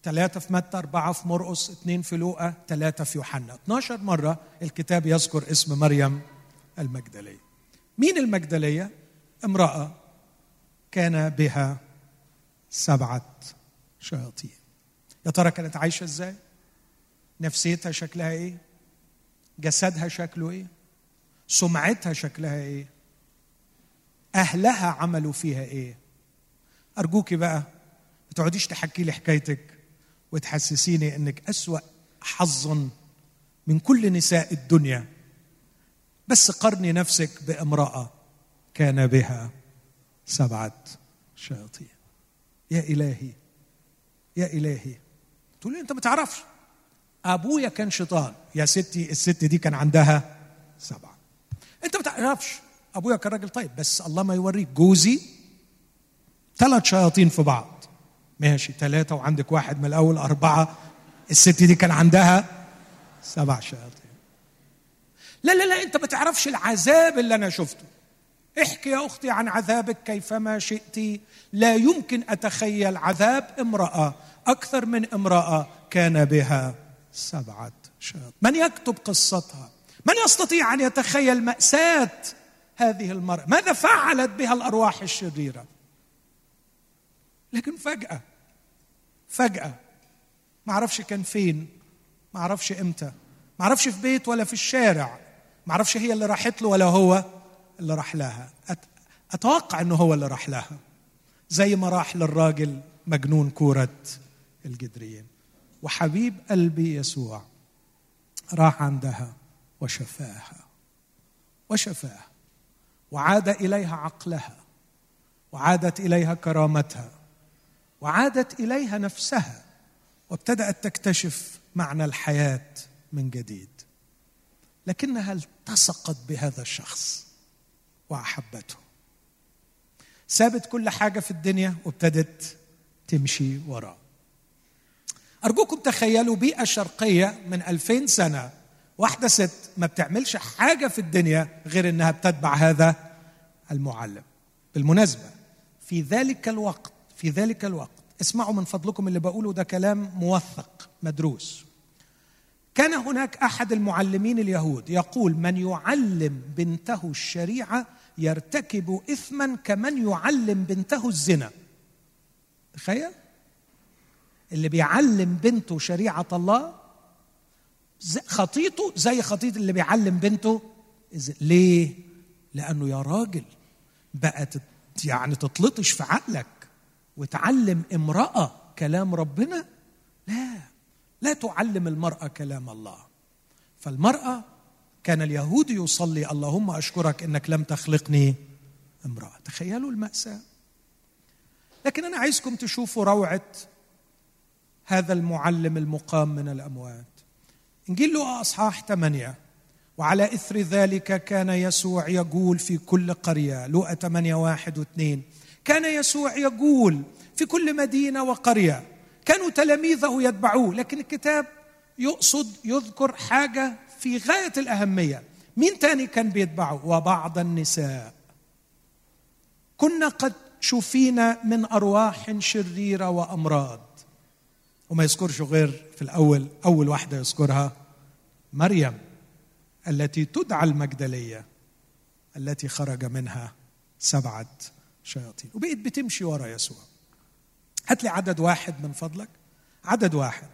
ثلاثة في متى أربعة في مرقس اثنين في لوقا ثلاثة في يوحنا 12 مرة الكتاب يذكر اسم مريم المجدلية مين المجدلية؟ امرأة كان بها سبعة شياطين يا ترى كانت عايشة إزاي؟ نفسيتها شكلها إيه؟ جسدها شكله إيه؟ سمعتها شكلها إيه؟ أهلها عملوا فيها إيه؟ أرجوكي بقى ما تقعديش تحكي لي حكايتك وتحسسيني إنك أسوأ حظا من كل نساء الدنيا. بس قرني نفسك بامرأة كان بها سبعة شياطين يا إلهي يا إلهي. تقول لي أنت ما تعرفش. أبويا كان شيطان. يا ستي الست دي كان عندها سبعة. أنت ما تعرفش. أبويا كان راجل طيب. بس الله ما يوريك. جوزي ثلاث شياطين في بعض. ماشي ثلاثة وعندك واحد من الأول أربعة. الست دي كان عندها سبع شياطين لا لا لا أنت ما تعرفش العذاب اللي أنا شفته. احكي يا أختي عن عذابك كيفما شئت. لا يمكن أتخيل عذاب امرأة أكثر من امرأة كان بها سبعة شياطين من يكتب قصتها؟ من يستطيع أن يتخيل مأساة هذه المرأة؟ ماذا فعلت بها الأرواح الشريرة؟ لكن فجأة فجأة ما أعرفش كان فين ما أعرفش إمتى ما أعرفش في بيت ولا في الشارع ما أعرفش هي اللي راحت له ولا هو اللي راح لها. أتوقع إنه هو اللي راح لها. زي ما راح للراجل مجنون كورة الجدريين. وحبيب قلبي يسوع راح عندها وشفاها وشفاها وعاد إليها عقلها وعادت إليها كرامتها وعادت إليها نفسها وابتدأت تكتشف معنى الحياة من جديد لكنها التصقت بهذا الشخص وأحبته. سابت كل حاجة في الدنيا وابتدت تمشي وراه. أرجوكم تخيلوا بيئة شرقية من ألفين سنة واحدة ست ما بتعملش حاجة في الدنيا غير إنها بتتبع هذا المعلم. بالمناسبة في ذلك الوقت في ذلك الوقت اسمعوا من فضلكم اللي بقوله ده كلام موثق مدروس. كان هناك أحد المعلمين اليهود يقول من يعلم بنته الشريعة يرتكب اثما كمن يعلم بنته الزنا. تخيل. اللي بيعلم بنته شريعة الله خطيته زي خطيط اللي بيعلم بنته ليه؟ لأنه يا راجل بقت يعني تتلطش في عقلك. وتعلم امرأة كلام ربنا؟ لا. لا تعلم المرأة كلام الله. فالمرأة كان اليهود يصلي اللهم أشكرك إنك لم تخلقني امرأة. تخيلوا المأساة. لكن أنا عايزكم تشوفوا روعة هذا المعلم المقام من الأموات. إنجيل لوقا أصحاح ثمانيه وعلى إثر ذلك كان يسوع يقول في كل قرية لوقا ثمانيه واحد واثنين كان يسوع يقول في كل مدينة وقرية كانوا تلاميذه يتبعوه لكن الكتاب يقصد يذكر حاجة في غاية الأهمية. مين تاني كان بيتبعه؟ وبعض النساء. كنا قد شفينا من أرواح شريرة وأمراض. وما يذكرش غير في الأول أول واحدة يذكرها مريم التي تدعى المجدلية التي خرج منها سبعة شياطين. وبقيت بتمشي ورا يسوع. هات لي عدد واحد من فضلك. عدد واحد.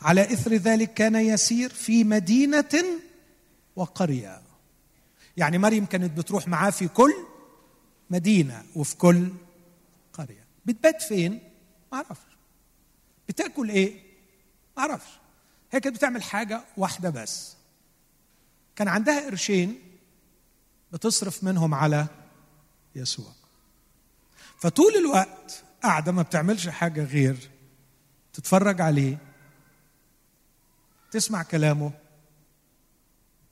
على إثر ذلك كان يسير في مدينة وقرية. يعني مريم كانت بتروح معاه في كل مدينة وفي كل قرية. بتبات فين؟ ما أعرفش. بتاكل إيه؟ ما أعرفش. هي كانت بتعمل حاجة واحدة بس. كان عندها قرشين بتصرف منهم على يسوع. فطول الوقت قاعدة ما بتعملش حاجة غير تتفرج عليه تسمع كلامه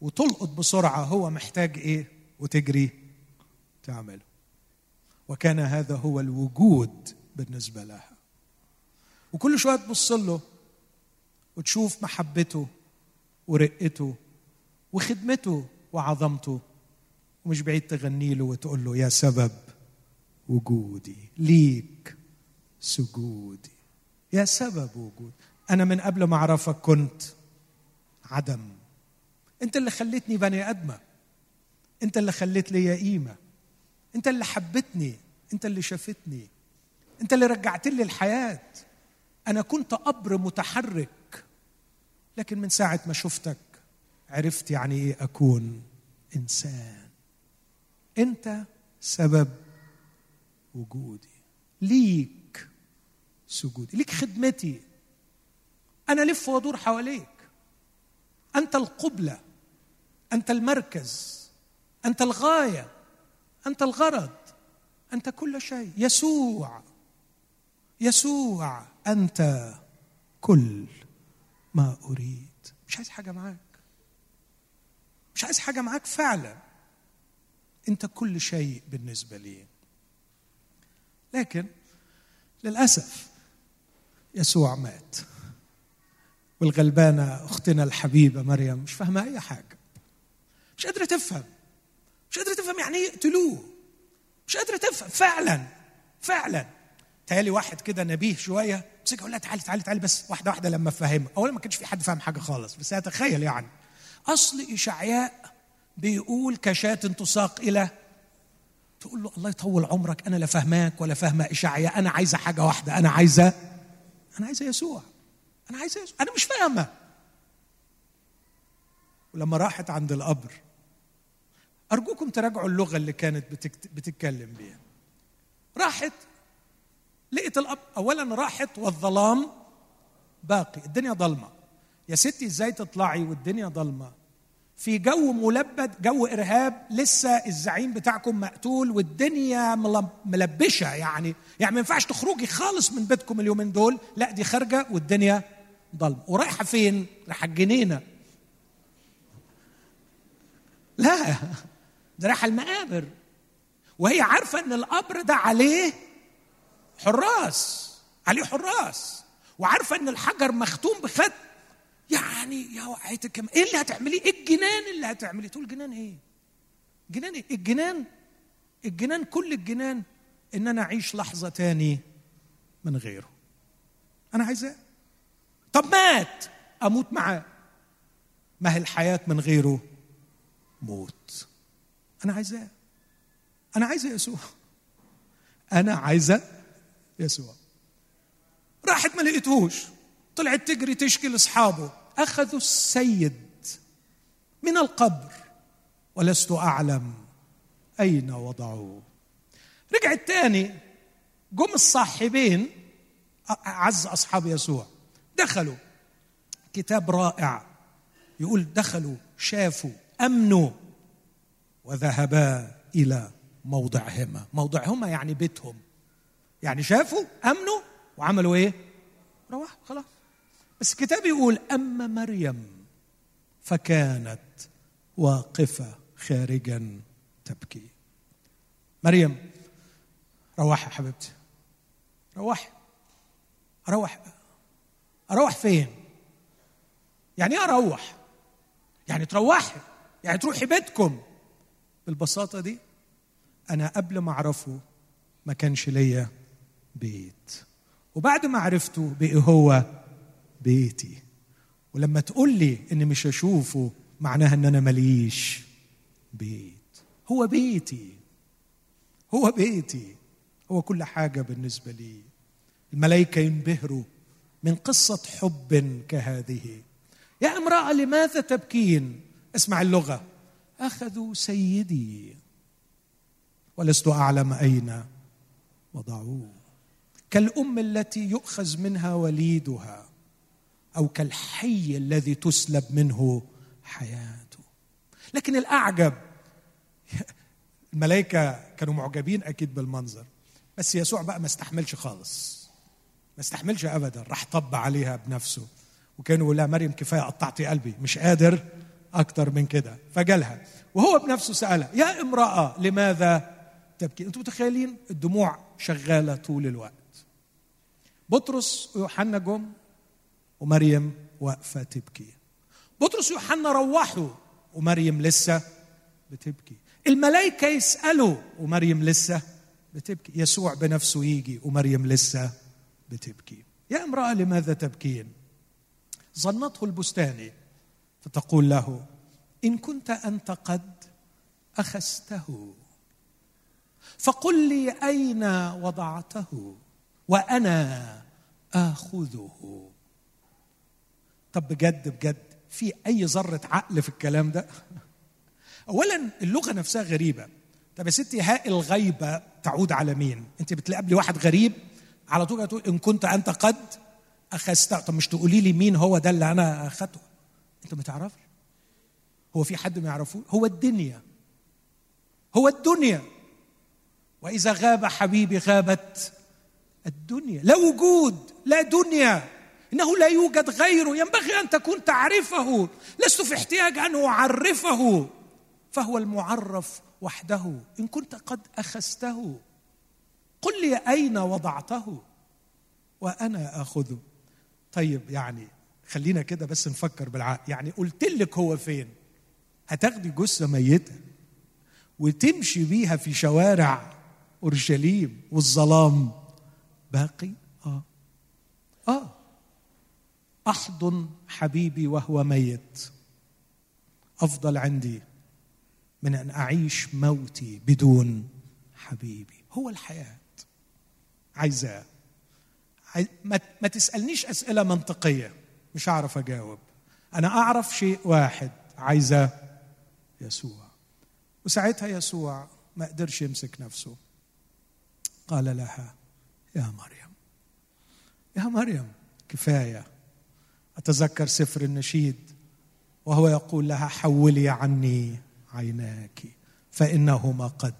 وتلقط بسرعة هو محتاج إيه وتجري تعمله. وكان هذا هو الوجود بالنسبة لها. وكل شوية تبص له وتشوف محبته ورقته وخدمته وعظمته ومش بعيد تغني له وتقول له يا سبب. وجودي ليك سجودي. يا سبب وجود. أنا من قبل ما أعرفك كنت عدم. أنت اللي خليتني بني أدمة. أنت اللي خليت لي قيمة. أنت اللي حبتني. أنت اللي شافتني. أنت اللي رجعت لي الحياة. أنا كنت قبر متحرك. لكن من ساعة ما شفتك عرفت يعني إيه أكون إنسان. أنت سبب وجودي. ليك سجودي ليك خدمتي. أنا لف وأدور حواليك. أنت القبلة أنت المركز أنت الغاية أنت الغرض أنت كل شيء. يسوع يسوع أنت كل ما أريد. مش عايز حاجة معاك. مش عايز حاجة معاك فعلا. أنت كل شيء بالنسبة لي. لكن للأسف يسوع مات والغلبانة أختنا الحبيبة مريم مش فاهمة أي حاجة. مش قادرة تفهم. مش قادرة تفهم يعني إيه يقتلوه مش قادرة تفهم. فعلا. فعلا. تهيألي واحد كده نبيه شوية. مسك يقول لها تعالي تعالي تعالي بس واحدة واحدة لما أفهمها. اولا ما كانش في حد فاهم حاجة خالص. بس هتخيل يعني. أصل إشعياء بيقول كشاة تساق إلى تقول له الله يطول عمرك أنا لا فاهماك ولا فاهمة اشعياء أنا عايزة حاجة واحدة أنا عايزة أنا عايزة يسوع أنا عايزة يسوع أنا مش فاهمة. ولما راحت عند القبر أرجوكم تراجعوا اللغة اللي كانت بتتكلم بيها. راحت لقيت الاب اولا راحت والظلام باقي الدنيا ضلمة. يا ستي إزاي تطلعي والدنيا ضلمة؟ في جو ملبد جو إرهاب لسه الزعيم بتاعكم مقتول والدنيا ملبشة يعني. يعني ما ينفعش تخرجي خالص من بيتكم اليومين دول. لا دي خارجة والدنيا ضلمة. ورايحة فين؟ رايحة الجنينة. لا ده رايحة المقابر. وهي عارفة إن القبر ده عليه حراس عليه حراس. وعارفة إن الحجر مختوم بخط يعني يا وقعتك إيه اللي هتعمليه؟ إيه الجنان اللي هتعمليه؟ تقول جنان إيه؟ جنان إيه؟ الجنان الجنان كل الجنان إن أنا أعيش لحظة تاني من غيره. أنا عايزاه. طب مات أموت معاه. ما هي الحياة من غيره موت. أنا عايزاه. أنا عايزة يسوع. أنا عايزة يسوع. راحت ما لقيتهوش طلعت تجري تشكي لاصحابه. اخذوا السيد من القبر. ولست أعلم أين وضعوه. رجعت تاني. جم الصاحبين. أعز أصحاب يسوع. دخلوا. كتاب رائع. يقول دخلوا شافوا أمنوا. وذهبا إلى موضعهما. موضعهما يعني بيتهم. يعني شافوا أمنوا وعملوا إيه؟ روحوا خلاص. بس الكتاب يقول أما مريم فكانت واقفة خارجا تبكي. مريم روحي يا حبيبتي. روحي أروح أروح فين؟ يعني إيه أروح؟ يعني تروحي يعني تروحي بيتكم. بالبساطة دي أنا قبل ما أعرفه ما كانش ليا بيت. وبعد ما عرفته بقي هو بيتي. ولما تقول لي اني مش هشوفه معناها إن أنا ماليش. بيت. هو بيتي. هو بيتي. هو كل حاجة بالنسبة لي. الملائكة ينبهروا من قصة حب كهذه. يا امرأة لماذا تبكين؟ اسمع اللغة. اخذوا سيدي. ولست أعلم أين وضعوه. كالأم التي يؤخذ منها وليدها. أو كالحي الذي تسلب منه حياته. لكن الأعجب الملائكة كانوا معجبين أكيد بالمنظر. بس يسوع بقى ما استحملش خالص. ما استحملش ابدا راح طب عليها بنفسه. وكانوا يقول لها مريم كفاية قطعتي قلبي مش قادر أكتر من كده. فجالها. وهو بنفسه سألها يا امرأة لماذا تبكي؟ أنتم متخيلين؟ الدموع شغالة طول الوقت. بطرس ويوحنا جم ومريم واقفة تبكي. بطرس ويوحنا روحوا ومريم لسه بتبكي. الملائكة يسألوا ومريم لسه بتبكي. يسوع بنفسه يجي ومريم لسه بتبكي. يا امرأة لماذا تبكين؟ ظنته البستاني فتقول له إن كنت أنت قد اخذته فقل لي أين وضعته؟ وأنا آخذه؟ طب بجد بجد في أي ذرة عقل في الكلام ده؟ اولا اللغة نفسها غريبة. طب يا ستي هاء الغيبة تعود على مين؟ أنت بتقابلي واحد غريب على طول هتقول إن كنت أنت قد اخذته طب مش تقولي لي مين هو ده اللي أنا أخذته؟ أنت ما تعرفش. هو في حد ما يعرفوه هو الدنيا. هو الدنيا. وإذا غاب حبيبي غابت الدنيا. لا وجود لا دنيا. إنه لا يوجد غيره. ينبغي أن تكون تعرفه. لست في احتياج أن أعرفه. فهو المعرف وحده. إن كنت قد أخذته. قل لي أين وضعته. وأنا اخذه طيب يعني خلينا كده بس نفكر بالعقل. يعني قلت لك هو فين. هتاخدي جثة ميتة وتمشي بيها في شوارع أورشليم والظلام. باقي؟ آه. آه. احضن حبيبي وهو ميت. أفضل عندي من أن أعيش موتي بدون حبيبي. هو الحياة. عايزاه ما تسألنيش أسئلة منطقية. مش هعرف أجاوب. أنا أعرف شيء واحد. عايزة يسوع. وساعتها يسوع ما قدرش يمسك نفسه. قال لها يا مريم. يا مريم كفاية. أتذكر سفر النشيد وهو يقول لها حولي عني عيناك فإنهما قد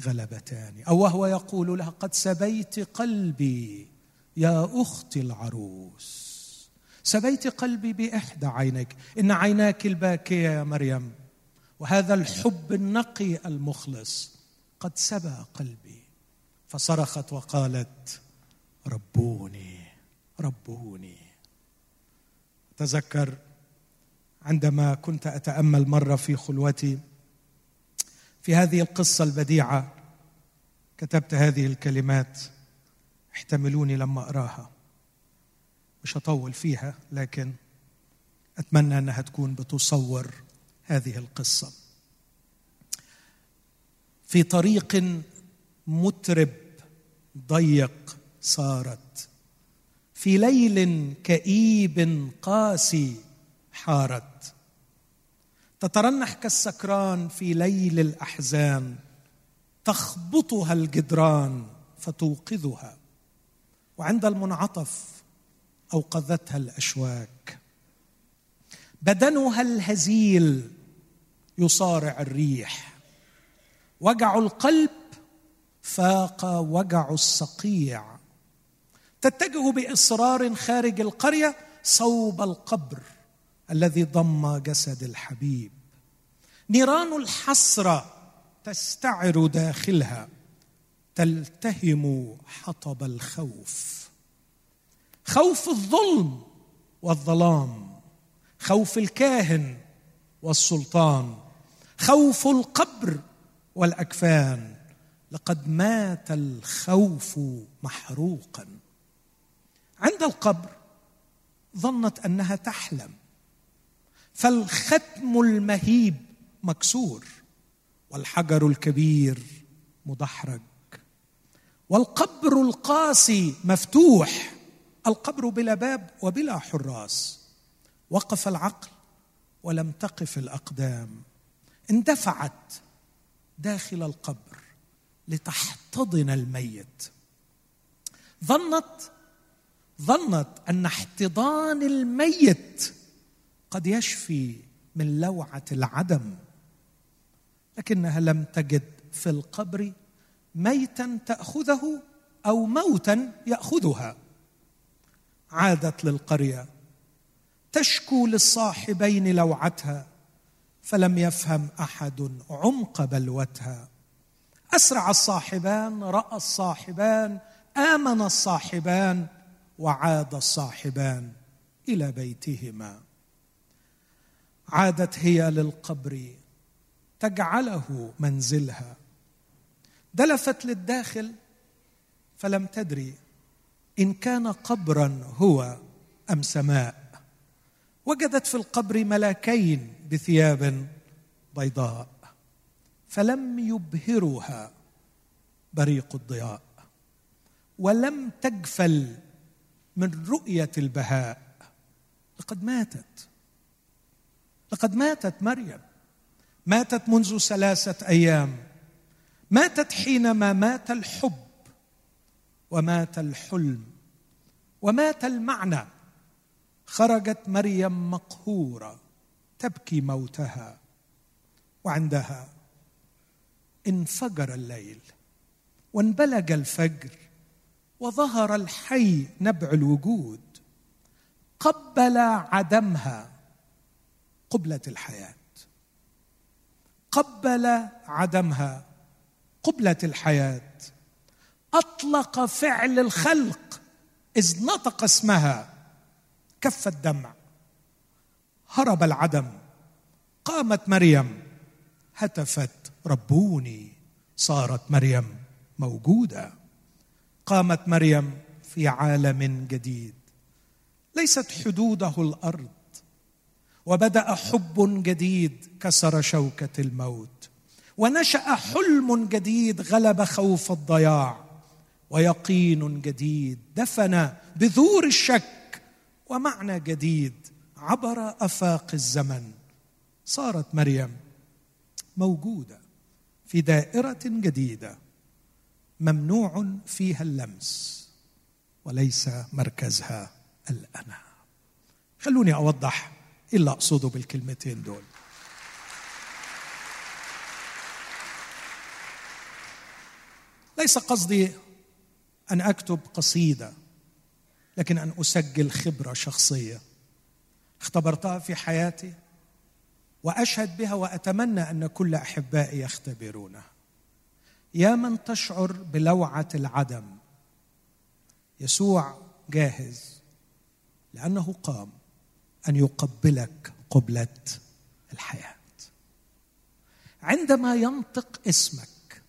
غلبتاني أو وهو يقول لها قد سبيت قلبي يا أختي العروس. سبيت قلبي بإحدى عينيك إن عيناك الباكية يا مريم وهذا الحب النقي المخلص قد سبى قلبي. فصرخت وقالت ربوني ربوني. تذكر عندما كنت أتأمل مرة في خلوتي في هذه القصة البديعة كتبت هذه الكلمات احتملوني لما اقراها مش هطول فيها لكن أتمنى أنها تكون بتصور هذه القصة. في طريق مترب ضيق صارت. في ليل كئيب قاسي حارت. تترنح كالسكران في ليل الأحزان تخبطها الجدران فتوقظها وعند المنعطف اوقظتها الأشواك. بدنها الهزيل يصارع الريح. وجع القلب فاق وجع الصقيع تتجه بإصرار خارج القرية صوب القبر الذي ضم جسد الحبيب. نيران الحسرة تستعر داخلها تلتهم حطب الخوف. خوف الظلم والظلام خوف الكاهن والسلطان خوف القبر والأكفان. لقد مات الخوف محروقا. عند القبر ظنت أنها تحلم. فالختم المهيب مكسور والحجر الكبير مدحرج. والقبر القاسي مفتوح القبر بلا باب وبلا حراس. وقف العقل ولم تقف الأقدام. اندفعت داخل القبر لتحتضن الميت. ظنت ظنت أن احتضان الميت قد يشفي من لوعة العدم لكنها لم تجد في القبر ميتا تأخذه أو موتا يأخذها. عادت للقرية تشكو للصاحبين لوعتها فلم يفهم أحد عمق بلوتها. أسرع الصاحبان رأى الصاحبان آمن الصاحبان وعاد الصاحبان إلى بيتهما. عادت هي للقبر تجعله منزلها. دلفت للداخل فلم تدري إن كان قبرا هو أم سماء. وجدت في القبر ملاكين بثياب بيضاء فلم يبهرها بريق الضياء. ولم تجفل من رؤية البهاء. لقد ماتت. لقد ماتت مريم. ماتت منذ ثلاثة أيام. ماتت حينما مات الحب ومات الحلم ومات المعنى. خرجت مريم مقهورة تبكي موتها وعندها. انفجر الليل وانبلج الفجر. وظهر الحي نبع الوجود قبل عدمها قبلة الحياة. قبل عدمها قبلة الحياة. أطلق فعل الخلق إذ نطق اسمها كف الدمع. هرب العدم قامت مريم هتفت ربوني صارت مريم موجودة. قامت مريم في عالم جديد. ليست حدوده الأرض وبدأ حب جديد كسر شوكة الموت. ونشأ حلم جديد غلب خوف الضياع. ويقين جديد دفن بذور الشك. ومعنى جديد عبر أفاق الزمن. صارت مريم موجودة في دائرة جديدة. ممنوع فيها اللمس وليس مركزها الانا خلوني أوضح إيه اللي أقصده بالكلمتين دول. ليس قصدي أن أكتب قصيدة لكن أن أسجل خبرة شخصية اختبرتها في حياتي وأشهد بها وأتمنى أن كل أحبائي يختبرونها. يا من تشعر بلوعة العدم. يسوع جاهز لأنه قام أن يقبلك قبلة الحياة. عندما ينطق اسمك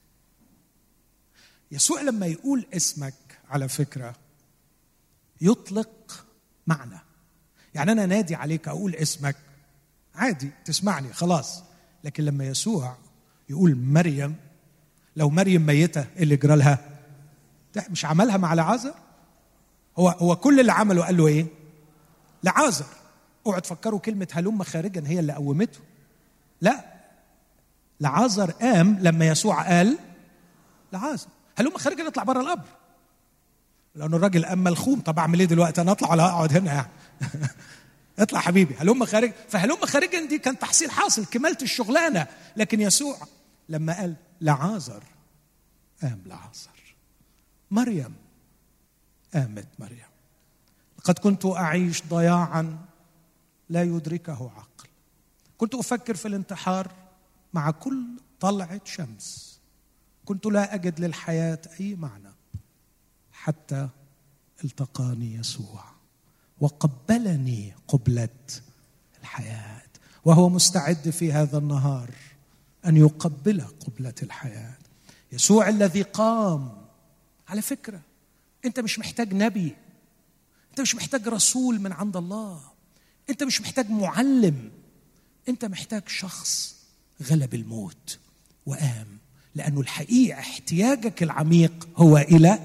يسوع لما يقول اسمك على فكرة يطلق معنى. يعني أنا نادي عليك أقول اسمك عادي تسمعني خلاص. لكن لما يسوع يقول مريم لو مريم ميتة إيه اللي جرى لها مش عملها مع لعازر هو هو كل اللي عمله قال له إيه؟ لعازر. اوعوا تفكروا كلمة هلم خارجا هي اللي قومته. لا. لعازر قام لما يسوع قال لعازر. هلم خارجا نطلع بره القبر. لأنه الراجل قام ملخوم. طب أعمل إيه دلوقتي؟ أنا أطلع ولا أقعد هنا يعني؟ اطلع حبيبي. هلم خارج فهلم خارجا دي كان تحصيل حاصل كمالة الشغلانة. لكن يسوع لما قال لعازر. قام لعازر. مريم قامت مريم. لقد كنت أعيش ضياعا لا يدركه عقل. كنت أفكر في الانتحار مع كل طلعة شمس. كنت لا أجد للحياة أي معنى حتى التقاني يسوع وقبلني قبلة الحياة وهو مستعد في هذا النهار. أن يقبل قبلة الحياة. يسوع الذي قام. على فكرة أنت مش محتاج نبي. أنت مش محتاج رسول من عند الله. أنت مش محتاج معلم. أنت محتاج شخص غلب الموت وقام. لأنه الحقيقة احتياجك العميق هو إلى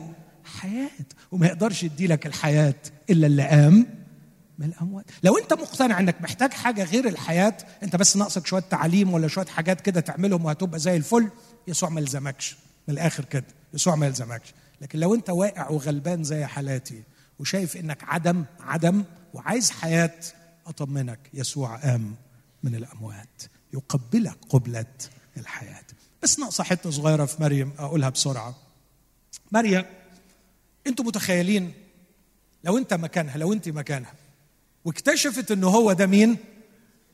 حياة. وما يقدرش يديلك الحياة إلا اللي قام. من الأموات. لو أنت مقتنع إنك محتاج حاجة غير الحياة أنت بس ناقصك شوية تعليم ولا شوية حاجات كده تعملهم وهتبقى زي الفل يسوع ما يلزمكش. من الآخر كده يسوع ما يلزمكش. لكن لو أنت واقع وغلبان زي حالاتي وشايف إنك عدم عدم وعايز حياة أطمنك يسوع قام من الأموات. يقبلك قبلة الحياة. بس ناقصة حتة صغيرة في مريم أقولها بسرعة. مريم أنتوا متخيلين لو أنت مكانها لو أنت مكانها واكتشفت إنه هو ده مين؟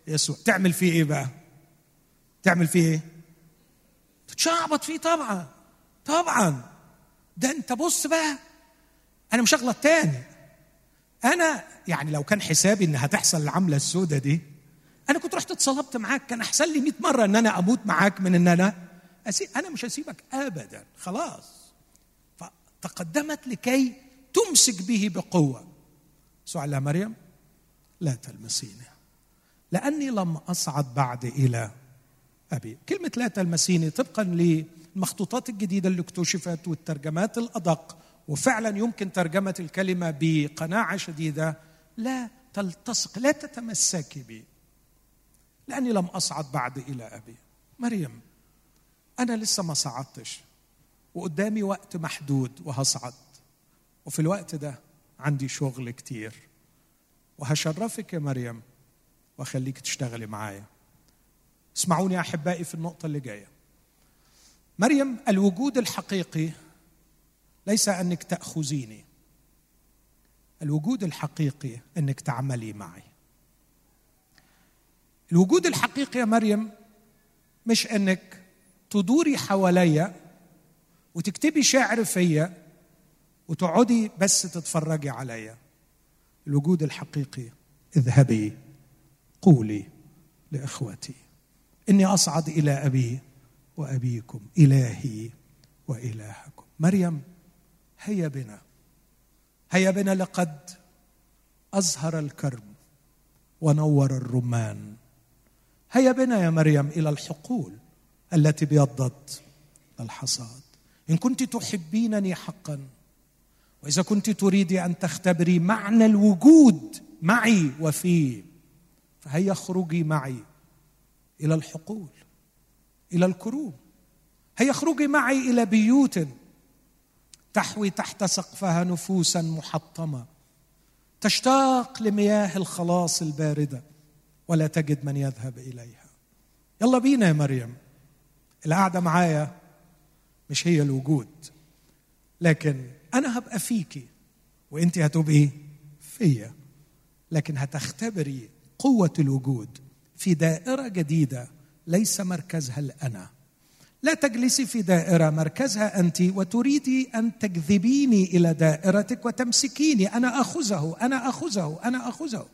يسوع. تعمل فيه إيه بقى؟ تعمل فيه إيه؟ تتشعبط فيه طبعا. طبعا. ده أنت بص بقى. أنا مش هغلط تاني. أنا يعني لو كان حسابي إن هتحصل العملة السوداء دي أنا كنت رحت اتصلبت معاك. كان أحسن لي 100 مرة إن أنا أموت معاك من إن أنا أسيب أنا مش هسيبك ابدا. خلاص. فتقدمت لكي تمسك به بقوة. سؤال مريم؟ لا تلمسيني. لأني لم أصعد بعد إلى أبي. كلمة لا تلمسيني طبقا للمخطوطات الجديدة اللي اكتشفت والترجمات الأدق وفعلا يمكن ترجمة الكلمة بقناعة شديدة. لا تلتصق لا تتمسكي بي. لأني لم أصعد بعد إلى أبي. مريم أنا لسه ما صعدتش وقدامي وقت محدود وهصعد. وفي الوقت ده عندي شغل كتير. وهشرفك يا مريم وأخليك تشتغلي معايا. اسمعوني يا أحبائي في النقطة اللي جاية. مريم الوجود الحقيقي ليس أنك تأخذيني. الوجود الحقيقي أنك تعملي معي. الوجود الحقيقي يا مريم مش أنك تدوري حواليا وتكتبي شعر فيا وتقعدي بس تتفرجي عليا. الوجود الحقيقي. اذهبي قولي لإخوتي. إني أصعد إلى أبي وأبيكم إلهي وإلهكم. مريم هيا بنا. هيا بنا لقد أزهر الكرم ونور الرمان. هيا بنا يا مريم إلى الحقول التي ابيضت الحصاد. إن كنت تحبينني حقا وإذا كنت تريدي أن تختبري معنى الوجود معي وفيه فهيا اخرجي معي إلى الحقول إلى الكروب. هيا اخرجي معي إلى بيوت تحوي تحت سقفها نفوسا محطمة تشتاق لمياه الخلاص الباردة ولا تجد من يذهب إليها. يلا بينا يا مريم. القعدة معايا مش هي الوجود لكن أنا هبقى فيكي وانت هتبقي فيا. لكن هتختبري قوة الوجود في دائرة جديدة ليس مركزها الأنا. لا تجلسي في دائرة مركزها انت وتريدي أن تجذبيني إلى دائرتك وتمسكيني. أنا أخذه أنا أخذه أنا أخذه.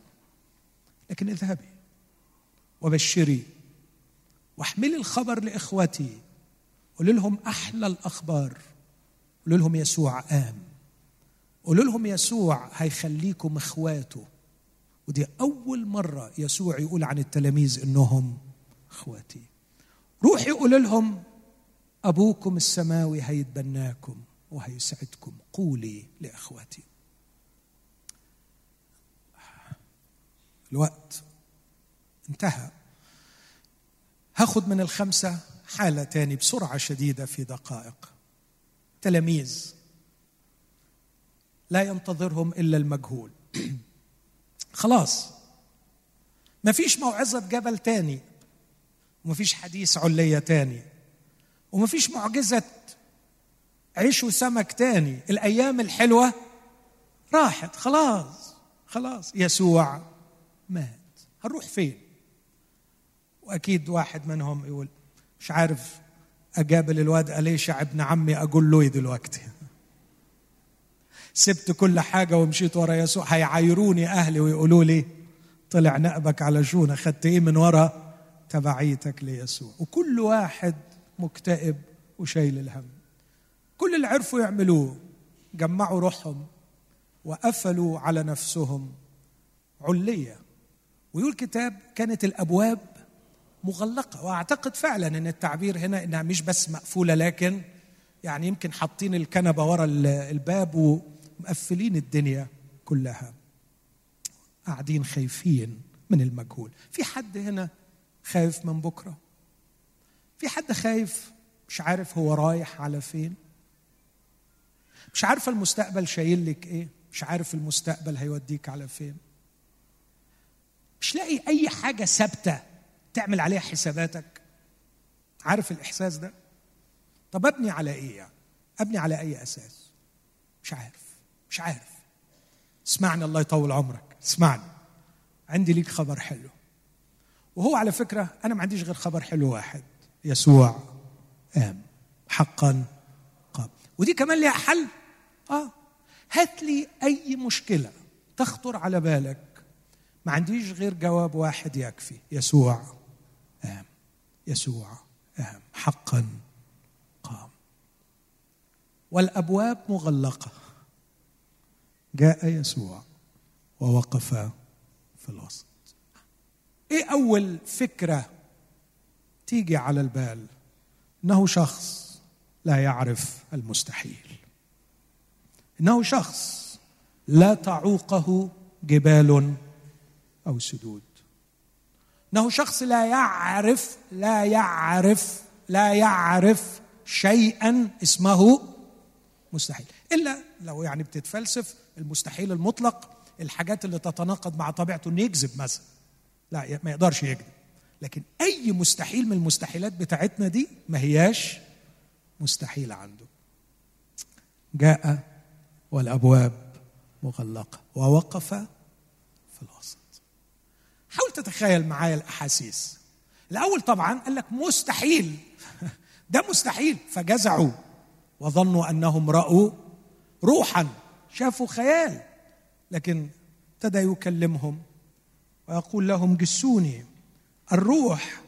لكن اذهبي وبشري واحملي الخبر لإخوتي قولي لهم أحلى الأخبار. قولوا لهم يسوع قام قولوا لهم يسوع هيخليكم إخواته. ودي أول مرة يسوع يقول عن التلاميذ إنهم إخواتي. روحي قول لهم أبوكم السماوي هيتبناكم وهيسعدكم. قولي لإخواتي. الوقت انتهى. هاخد من الخمسة حالة تاني بسرعة شديدة في دقائق. تلاميذ لا ينتظرهم إلا المجهول. خلاص. ما فيش موعظة جبل تاني وما فيش حديث علية تاني وما فيش معجزة عيش وسمك تاني. الأيام الحلوة راحت. خلاص خلاص. يسوع مات. هنروح فين؟ وأكيد واحد منهم يقول مش عارف أقابل الواد اليشع ابن عمي أقول له إيه دلوقتي؟ سبت كل حاجة ومشيت ورا يسوع. هيعايروني أهلي ويقولوا لي طلع نقبك على شون اخذت إيه من ورا؟ تبعيتك ليسوع. وكل واحد مكتئب وشايل الهم. كل اللي عرفوا يعملوه جمعوا روحهم وقفلوا على نفسهم عليه ويقول الكتاب كانت الأبواب مغلقة. وأعتقد فعلا إن التعبير هنا إنها مش بس مقفولة لكن يعني يمكن حاطين الكنبة ورا الباب ومقفلين الدنيا كلها. قاعدين خايفين من المجهول. في حد هنا خايف من بكرة؟ في حد خايف مش عارف هو رايح على فين؟ مش عارفه المستقبل شايل لك إيه؟ مش عارف المستقبل هيوديك على فين؟ مش لاقي أي حاجة ثابتة تعمل عليها حساباتك؟ عارف الإحساس ده؟ طب أبني على إيه يعني؟ أبني على أي أساس؟ مش عارف مش عارف. اسمعني الله يطول عمرك. اسمعني. عندي ليك خبر حلو. وهو على فكرة أنا ما عنديش غير خبر حلو واحد. يسوع. قام حقا. قام ودي كمان ليها حل. آه. هات لي أي مشكلة تخطر على بالك. ما عنديش غير جواب واحد يكفي. يسوع. قام يسوع قام حقا قام. والأبواب مغلقة. جاء يسوع ووقف في الوسط. إيه أول فكرة تيجي على البال؟ إنه شخص لا يعرف المستحيل. إنه شخص لا تعوقه جبال أو سدود. إنه شخص لا يعرف لا يعرف لا يعرف شيئا اسمه مستحيل. إلا لو يعني بتتفلسف المستحيل المطلق الحاجات اللي تتناقض مع طبيعته إنه يكذب مثلا. لا ما يقدرش يكذب. لكن أي مستحيل من المستحيلات بتاعتنا دي ما هياش مستحيله عنده. جاء والأبواب مغلقة ووقف في الوسط حاول تتخيل معايا الأحاسيس. الأول طبعا قال لك مستحيل. ده مستحيل. فجزعوا وظنوا أنهم رأوا روحا. شافوا خيال. لكن ابتدى يكلمهم ويقول لهم جسوني. الروح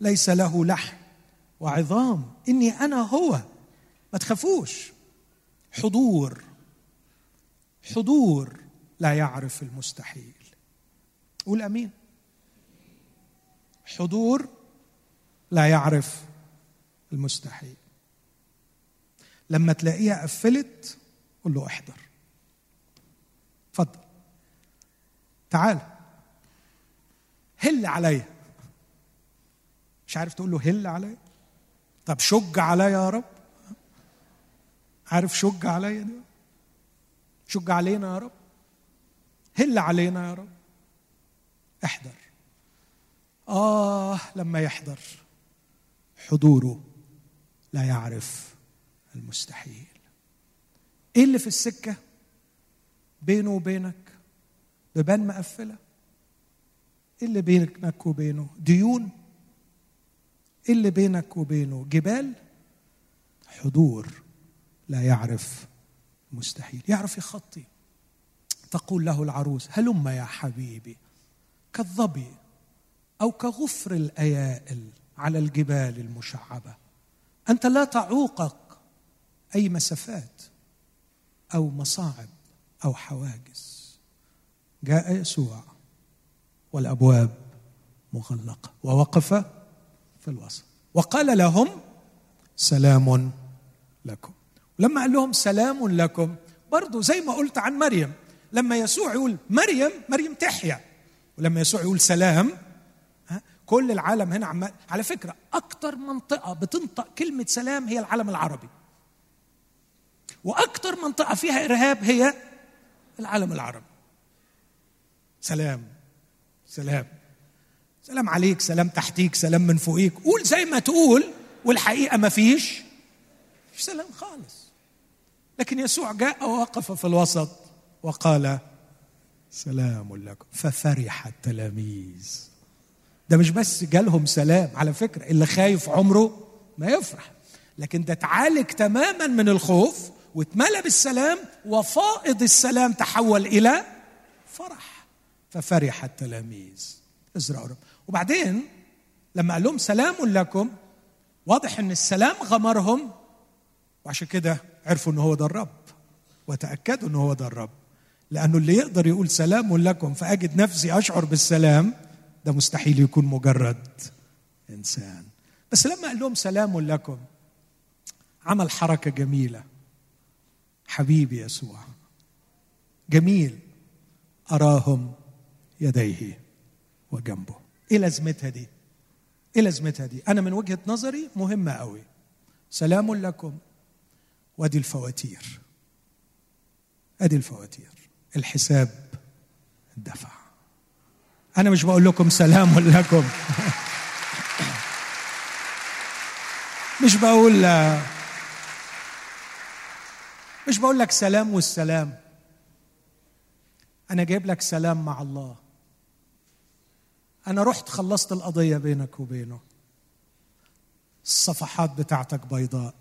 ليس له لحم وعظام. إني أنا هو. ما تخافوش. حضور. حضور لا يعرف المستحيل. قول آمين. حضور لا يعرف المستحيل. لما تلاقيها قفلت قول له احضر. اتفضل. تعال. هل عليا. مش عارف تقول له هل عليا. طب شج عليا يا رب. عارف شج عليا دي. شج علينا يا رب. هل علينا يا رب. احضر. آه لما يحضر حضوره لا يعرف المستحيل. إيه اللي في السكة بينه وبينك؟ ببان مقفلة. إيه اللي بينك وبينه؟ ديون. إيه اللي بينك وبينه؟ جبال. حضور لا يعرف مستحيل. يعرف يخطي. تقول له العروس هلم يا حبيبي كالظبي. أو كغفر الأيائل على الجبال المشعبة. أنت لا تعوقك أي مسافات أو مصاعب أو حواجز. جاء يسوع والأبواب مغلقة ووقف في الوسط. وقال لهم سلام لكم. لما قال لهم سلام لكم برضو زي ما قلت عن مريم. لما يسوع يقول مريم مريم تحيا. ولما يسوع يقول سلام كل العالم هنا عمال على فكرة أكتر منطقة بتنطق كلمة سلام هي العالم العربي. وأكتر منطقة فيها إرهاب هي العالم العربي. سلام سلام. سلام عليك سلام تحتيك سلام من فوقيك. قول زي ما تقول والحقيقة ما فيش سلام خالص. لكن يسوع جاء ووقف في الوسط وقال سلام لكم. ففرح التلاميذ. ده مش بس جالهم سلام على فكرة اللي خايف عمره ما يفرح. لكن ده اتعالج تماما من الخوف واتملى بالسلام وفائض السلام تحول إلى فرح. ففرح التلاميذ. ازرعوا رب. وبعدين لما قال لهم سلام لكم واضح إن السلام غمرهم وعشان كده عرفوا إن هو ده الرب وتأكدوا إن هو ده الرب. لأنه اللي يقدر يقول سلام لكم فأجد نفسي أشعر بالسلام ده مستحيل يكون مجرد إنسان. بس لما قال لهم سلام لكم عمل حركة جميلة. حبيبي يسوع جميل أراهم يديه وجنبه. إيه لازمتها دي؟ إيه لازمتها دي؟ أنا من وجهة نظري مهمة قوي. سلام لكم وادي الفواتير. ادي الفواتير. الحساب دفع أنا مش بقول لكم سلام لكم. مش بقول مش بقول لك سلام والسلام. أنا جايب لك سلام مع الله. أنا رحت خلصت القضية بينك وبينه. الصفحات بتاعتك بيضاء.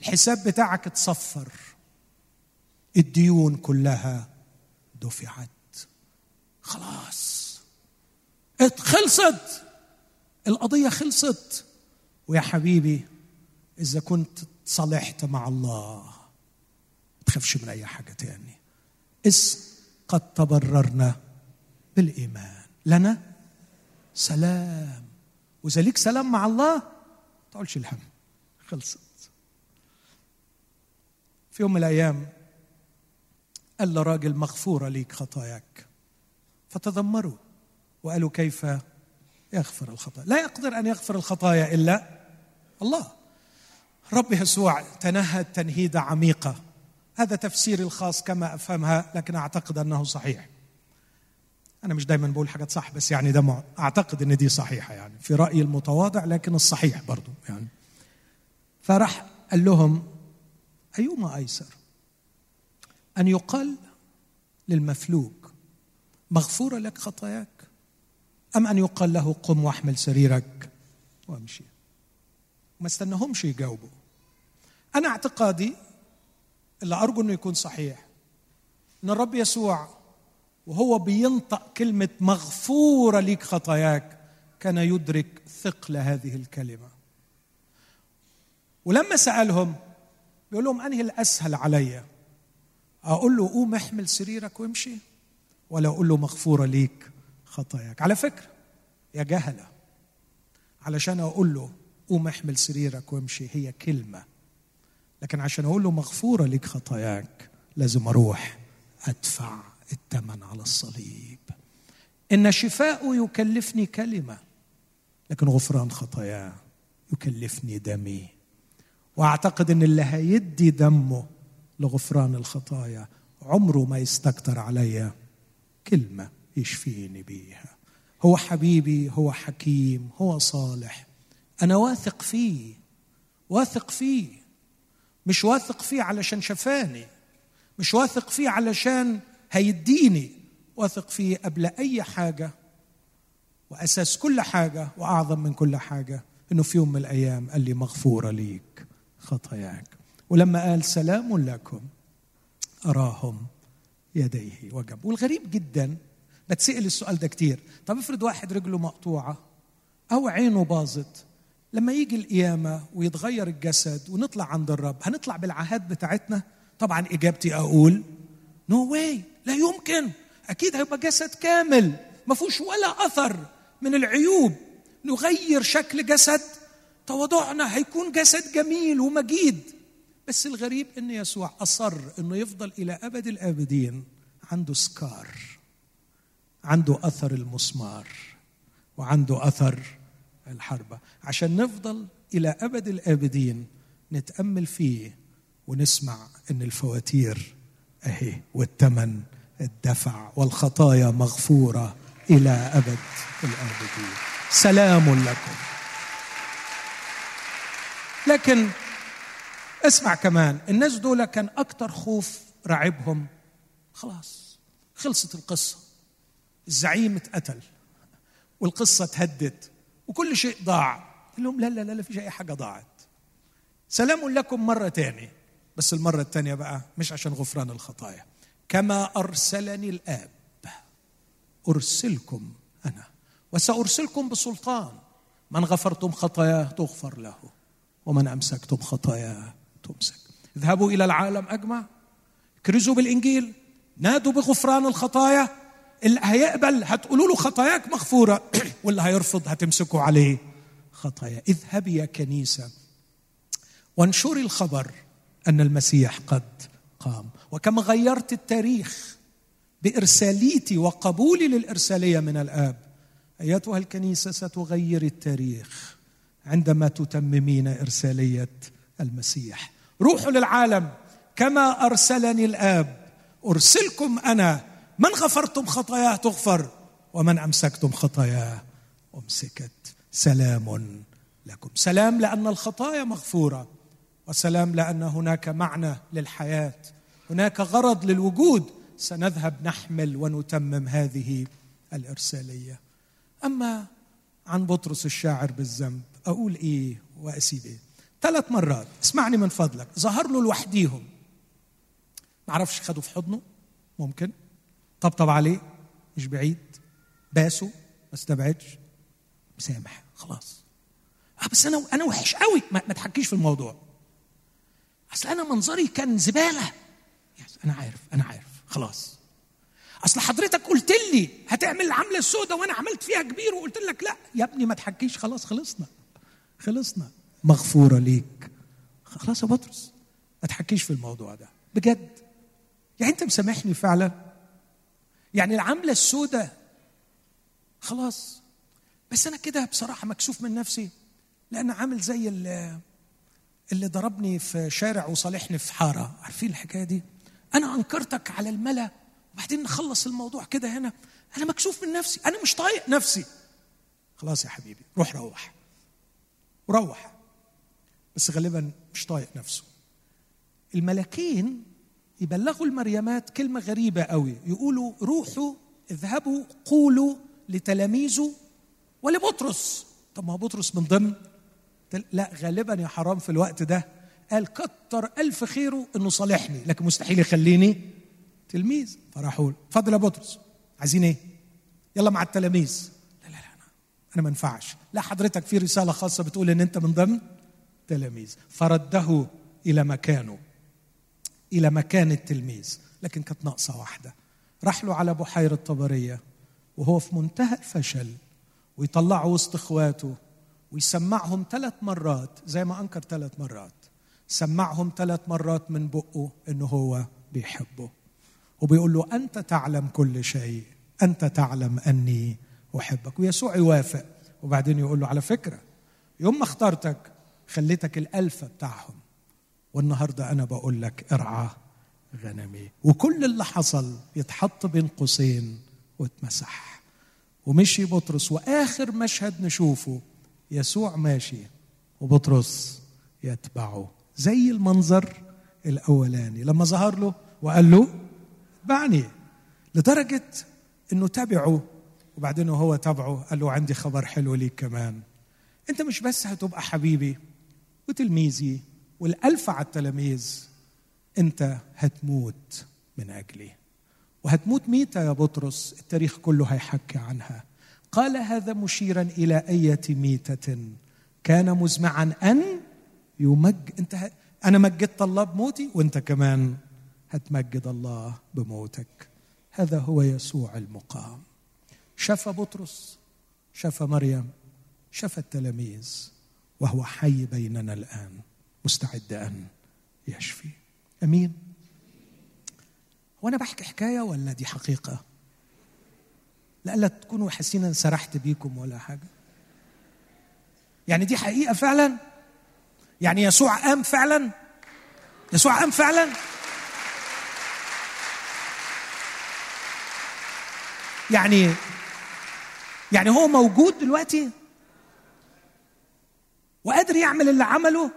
الحساب بتاعك اتصفر الديون كلها دفعت. خلاص. خلصت. القضية خلصت. ويا حبيبي إذا كنت صلحت مع الله ما تخافش من أي حاجة تاني. إذ قد تبررنا بالإيمان. لنا سلام. وإذا ليك سلام مع الله ما تقولش الهم. خلصت. في يوم من الأيام قال لراجل مغفورة ليك خطاياك. فتذمروا وقالوا كيف يغفر الخطايا؟ لا يقدر أن يغفر الخطايا إلا الله. رب يسوع تنهد تنهيدة عميقة. هذا تفسيري الخاص كما أفهمها لكن أعتقد أنه صحيح. أنا مش دايما بقول حاجات صح بس يعني ده أعتقد أن دي صحيحة يعني في رأيي المتواضع لكن الصحيح برضو يعني. فراح قال لهم أيما أيسر؟ أن يقال للمفلوج مغفورة لك خطاياك؟ أم أن يقال له قم واحمل سريرك؟ وامشي. ما استنهمش يجاوبوا. أنا اعتقادي اللي أرجو أنه يكون صحيح أن الرب يسوع وهو بينطق كلمة مغفورة لك خطاياك كان يدرك ثقل هذه الكلمة. ولما سألهم بيقول لهم أنهي الأسهل عليّ؟ أقول له قوم احمل سريرك وامشي. ولا أقول له مغفورة ليك خطاياك. على فكرة يا جهلة علشان أقول له قوم احمل سريرك وامشي هي كلمة. لكن عشان أقول له مغفورة ليك خطاياك لازم أروح أدفع الثمن على الصليب. إن شفاءه يكلفني كلمة لكن غفران خطاياه يكلفني دمي. وأعتقد إن اللي هيدي دمه لغفران الخطايا عمره ما يستكتر علي كلمة يشفيني بيها. هو حبيبي هو حكيم هو صالح. أنا واثق فيه واثق فيه. مش واثق فيه علشان شفاني. مش واثق فيه علشان هيديني. واثق فيه قبل أي حاجة وأساس كل حاجة وأعظم من كل حاجة إنه في يوم من الأيام قال لي مغفورة ليك خطاياك. ولما قال سلام لكم أراهم. يديه وجنب. والغريب جدا بتسأل السؤال ده كتير. طب افرض واحد رجله مقطوعة أو عينه باظت. لما يجي القيامة ويتغير الجسد ونطلع عند الرب هنطلع بالعهات بتاعتنا؟ طبعا إجابتي أقول نو no واي لا يمكن. أكيد هيبقى جسد كامل ما فيهوش ولا أثر من العيوب. نغير شكل جسد تواضعنا هيكون جسد جميل ومجيد. بس الغريب إن يسوع أصر إنه يفضل إلى أبد الأبدين عنده scar عنده أثر المسمار وعنده أثر الحربة. عشان نفضل إلى أبد الأبدين نتأمل فيه ونسمع إن الفواتير أهي والثمن الدفع والخطايا مغفورة إلى أبد الأبدين. سلام لكم. لكن اسمع كمان الناس دول كان أكتر خوف رعبهم خلاص خلصت القصة الزعيم اتقتل والقصة اتهدت وكل شيء ضاع قال لهم لا لا لا فيش أي حاجة ضاعت. سلام لكم مرة تاني. بس المرة الثانية بقى مش عشان غفران الخطايا. كما أرسلني الآب أرسلكم أنا وسأرسلكم بسلطان. من غفرتم خطاياه تغفر له ومن أمسكتم خطاياه تمسك. اذهبوا إلى العالم أجمع. كرزوا بالإنجيل. نادوا بغفران الخطايا. اللي هيقبل هتقولوا له خطاياك مغفورة. واللي هيرفض هتمسكوا عليه خطايا. اذهبي يا كنيسة. وانشري الخبر أن المسيح قد قام. وكما غيرت التاريخ بإرساليتي وقبولي للإرسالية من الآب. أيتها الكنيسة ستغير التاريخ عندما تتممين إرسالية المسيح. روحوا للعالم كما أرسلني الآب أرسلكم أنا. من غفرتم خطاياه تغفر ومن أمسكتم خطاياه أمسكت. سلام لكم. سلام لأن الخطايا مغفورة وسلام لأن هناك معنى للحياة. هناك غرض للوجود. سنذهب نحمل ونتمم هذه الإرسالية. أما عن بطرس الشاعر بالذنب أقول إيه وأسيب إيه؟ ثلاث مرات اسمعني من فضلك ظهر له لوحديهم. ما أعرفش خدوا في حضنه؟ ممكن. طبطب عليه؟ مش بعيد. باسه؟ ما استبعدش. مسامح خلاص. آه بس أنا أنا وحش قوي. ما, ما تحكيش في الموضوع. أصل أنا منظري كان زبالة. أنا عارف أنا عارف. خلاص. أصل حضرتك قلت لي هتعمل العمله السوداء وأنا عملت فيها كبير وقلت لك لا. يا ابني ما تحكيش. خلاص خلصنا. خلصنا. مغفورة ليك. خلاص يا بطرس ما تحكيش في الموضوع ده. بجد؟ يعني أنت مسامحني فعلا؟ يعني العملة السوداء؟ خلاص. بس أنا كده بصراحة مكسوف من نفسي لأن عامل زي اللي, اللي ضربني في شارع وصالحني في حارة. عارفين الحكاية دي؟ أنا أنكرتك على الملا وبعدين نخلص الموضوع كده هنا. أنا مكسوف من نفسي أنا مش طايق نفسي. خلاص يا حبيبي روح روح. وروح بس غالبا مش طايق نفسه. الملكين يبلغوا المريمات كلمة غريبة قوي. يقولوا روحوا اذهبوا قولوا لتلاميذه ولبطرس. طب ما بطرس من ضمن لا غالبا يا حرام في الوقت ده قال كتر ألف خيره إنه صالحني لكن مستحيل يخليني تلميذ. فراحوا له. اتفضل يا بطرس عايزين إيه؟ يلا مع التلاميذ. لا لا لا أنا ما ينفعش. لا حضرتك في رسالة خاصة بتقول إن أنت من ضمن تلاميذ فرده إلى مكانه إلى مكان التلميذ لكن كانت ناقصة واحدة. راح له على بحيرة طبرية وهو في منتهى الفشل ويطلعه وسط إخواته ويسمعهم ثلاث مرات زي ما أنكر ثلاث مرات. سمعهم ثلاث مرات من بقه إنه هو بيحبه. وبيقول له أنت تعلم كل شيء أنت تعلم أني أحبك. ويسوع يوافق. وبعدين يقول له على فكرة يوم ما اخترتك خليتك الالفه بتاعهم. والنهاردة أنا بقول لك ارعى غنمي. وكل اللي حصل يتحط بين قوسين واتمسح. ومشي بطرس. وآخر مشهد نشوفه يسوع ماشي وبطرس يتبعه. زي المنظر الأولاني. لما ظهر له وقال له اتبعني لدرجة إنه تبعه وبعدين وهو تبعه قال له عندي خبر حلو ليك كمان. أنت مش بس هتبقى حبيبي وتلميذي والألف على التلاميذ أنت هتموت من أجلي. وهتموت ميتة يا بطرس التاريخ كله هيحكي عنها. قال هذا مشيرا إلى أية ميتة كان مزمعا أن يمج أنت ه... أنا مجدت الله بموتي وأنت كمان هتمجد الله بموتك. هذا هو يسوع المقام. شفى بطرس شفى مريم شفى التلاميذ. وهو حي بيننا الآن. مستعد أن يشفي. أمين. وأنا بحكي حكاية ولا دي حقيقة؟ لألا تكونوا حاسين إن سرحت بيكم ولا حاجة؟ يعني دي حقيقة فعلا؟ يعني يسوع قام فعلا؟ يسوع قام فعلا؟ يعني يعني هو موجود دلوقتي؟ وقادر يعمل اللي عمله.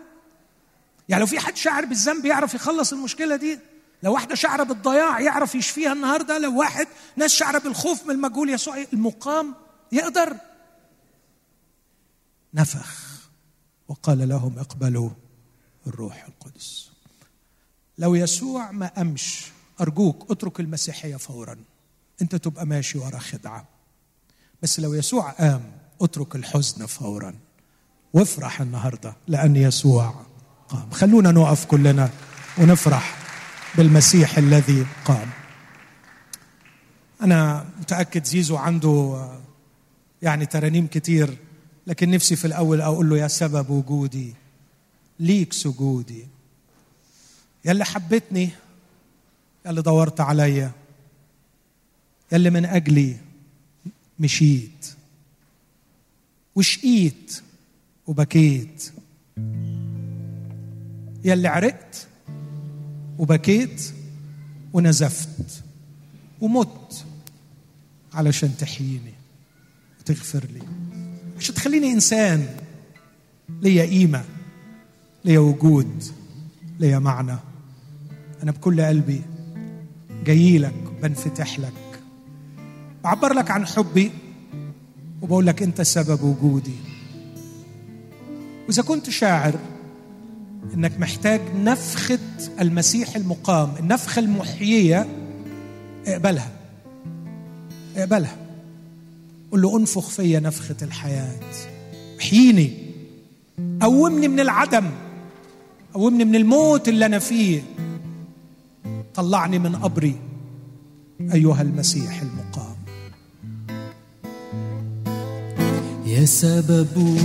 يعني لو في حد شاعر بالذنب يعرف يخلص المشكلة دي. لو واحدة شعره بالضياع يعرف يشفيها النهارده. لو واحد ناس شعره بالخوف من المجهول يسوع المقام يقدر. نفخ وقال لهم اقبلوا الروح القدس. لو يسوع ما أمش أرجوك اترك المسيحية فورا. أنت تبقى ماشي ورا خدعة. بس لو يسوع قام اترك الحزن فورا. وافرح النهارده لأن يسوع قام. خلونا نقف كلنا ونفرح بالمسيح الذي قام. أنا متأكد زيزو عنده يعني ترانيم كتير لكن نفسي في الأول أقول له يا سبب وجودي ليك سجودي. يا اللي حبتني يا اللي دورت عليا يا اللي من أجلي مشيت. وشقيت وبكيت. يا اللي عرقت وبكيت ونزفت ومت علشان تحييني وتغفر لي. عشان تخليني إنسان ليا قيمة ليا وجود ليا معنى. أنا بكل قلبي جاي لك بنفتح لك. بعبر لك عن حبي وبقول لك أنت سبب وجودي. وإذا كنت شاعر إنك محتاج نفخة المسيح المقام النفخة المحيية اقبلها. اقبلها. قل له أنفخ فيا نفخة الحياة. احييني. قومني من العدم. قومني من الموت اللي أنا فيه. طلعني من قبري أيها المسيح المقام. يا سبب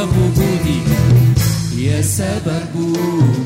سبب وجودي يا سبب وجودي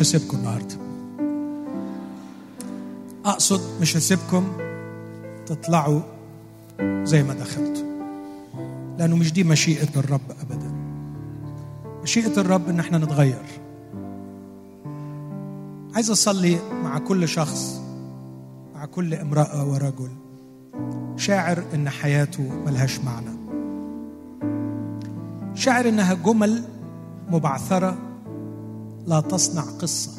مش هسيبكم النهارده. أقصد مش هسيبكم تطلعوا زي ما دخلتوا. لأنه مش دي مشيئة الرب ابدا. مشيئة الرب إن إحنا نتغير. عايز أصلي مع كل شخص مع كل امرأة ورجل. شاعر إن حياته ملهاش معنى. شاعر إنها جمل مبعثرة لا تصنع قصة.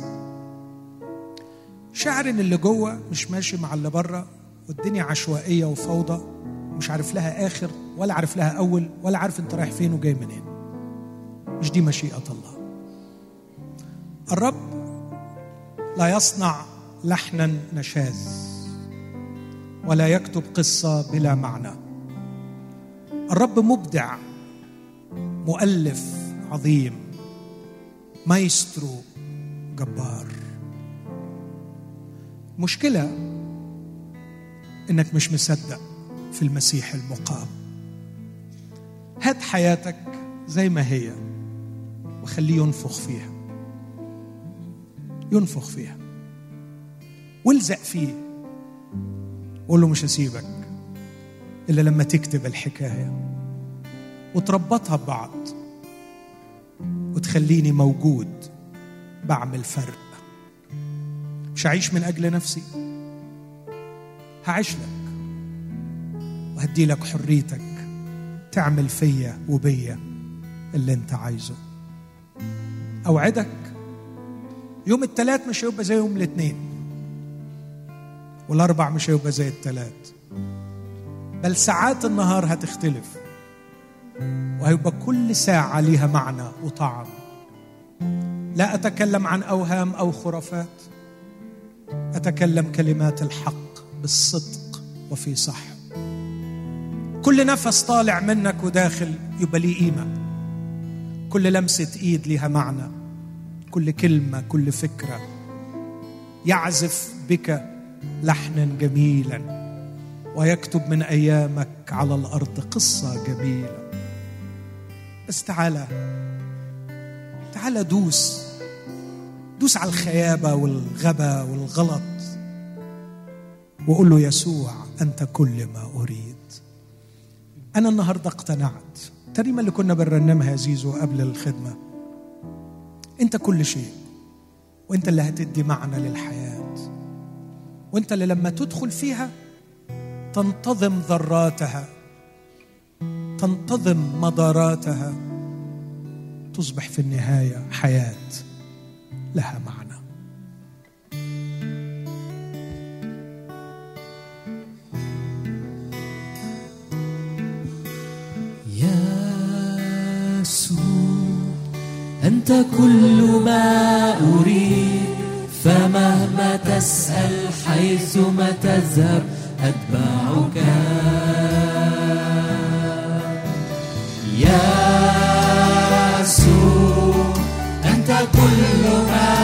شاعر إن اللي جوه مش ماشي مع اللي بره والدنيا عشوائية وفوضى مش عارف لها آخر ولا عارف لها أول ولا عارف أنت رايح فين وجاي منين. مش دي مشيئة الله. الرب لا يصنع لحنا نشاز ولا يكتب قصة بلا معنى. الرب مبدع مؤلف عظيم. مايسترو جبار. مشكلة إنك مش مصدق في المسيح المقام. هات حياتك زي ما هي وخليه ينفخ فيها. ينفخ فيها. والزق فيه. وقول له مش هسيبك إلا لما تكتب الحكاية وتربطها ببعض. وتخليني موجود بعمل فرق. مش هعيش من أجل نفسي. هعيش لك. وهدي لك حريتك تعمل فيا وبيا اللي أنت عايزه. أوعدك يوم الثلاث مش هيبقى زي يوم الاثنين والأربع مش هيبقى زي الثلاث بل ساعات النهار هتختلف. وهيبقى كل ساعة ليها معنى وطعم. لا أتكلم عن أوهام أو خرافات. أتكلم كلمات الحق بالصدق وفي صح. كل نفس طالع منك وداخل يبقى ليه قيمة. كل لمسة إيد ليها معنى. كل كلمة كل فكرة. يعزف بك لحنا جميلا. ويكتب من أيامك على الأرض قصة جميلة. بس تعالى تعالى دوس. دوس على الخيابة والغبا والغلط. وقول له يسوع أنت كل ما أريد. أنا النهاردة اقتنعت. الترنيمة اللي كنا بنرنمها يا زيزو قبل الخدمة. أنت كل شيء. وأنت اللي هتدي معنى للحياة. وأنت اللي لما تدخل فيها تنتظم ذراتها. تنتظم مداراتها تصبح في النهاية حياة لها معنى. أنت كل ما أريد فمهما تسأل حيثما تذهب أتبعك يسوع أنت كل ما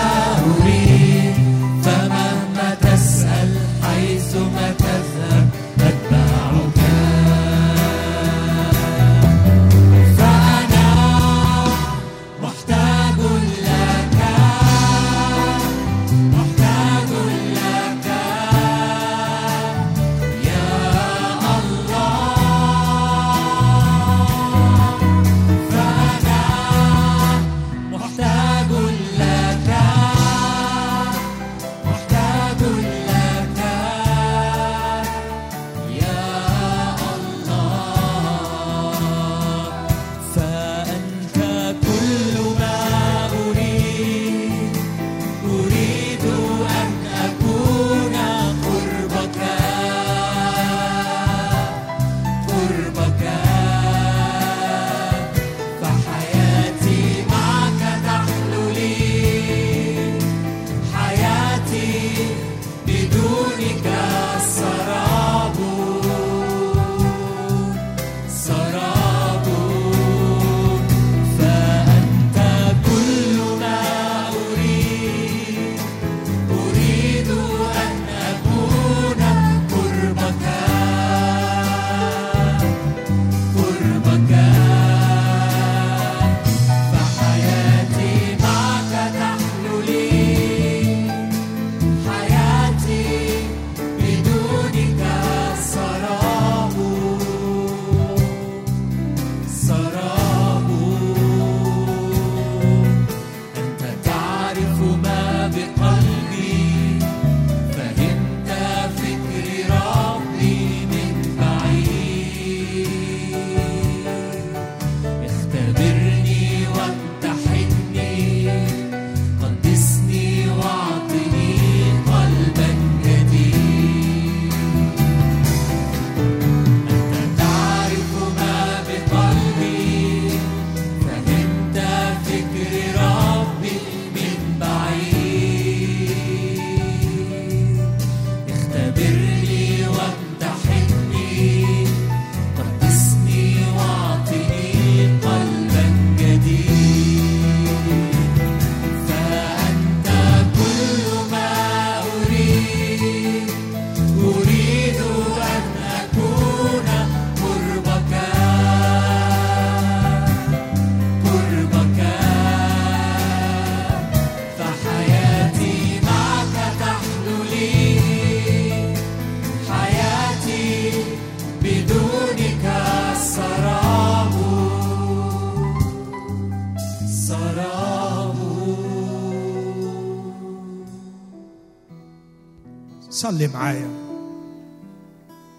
صلي معايا.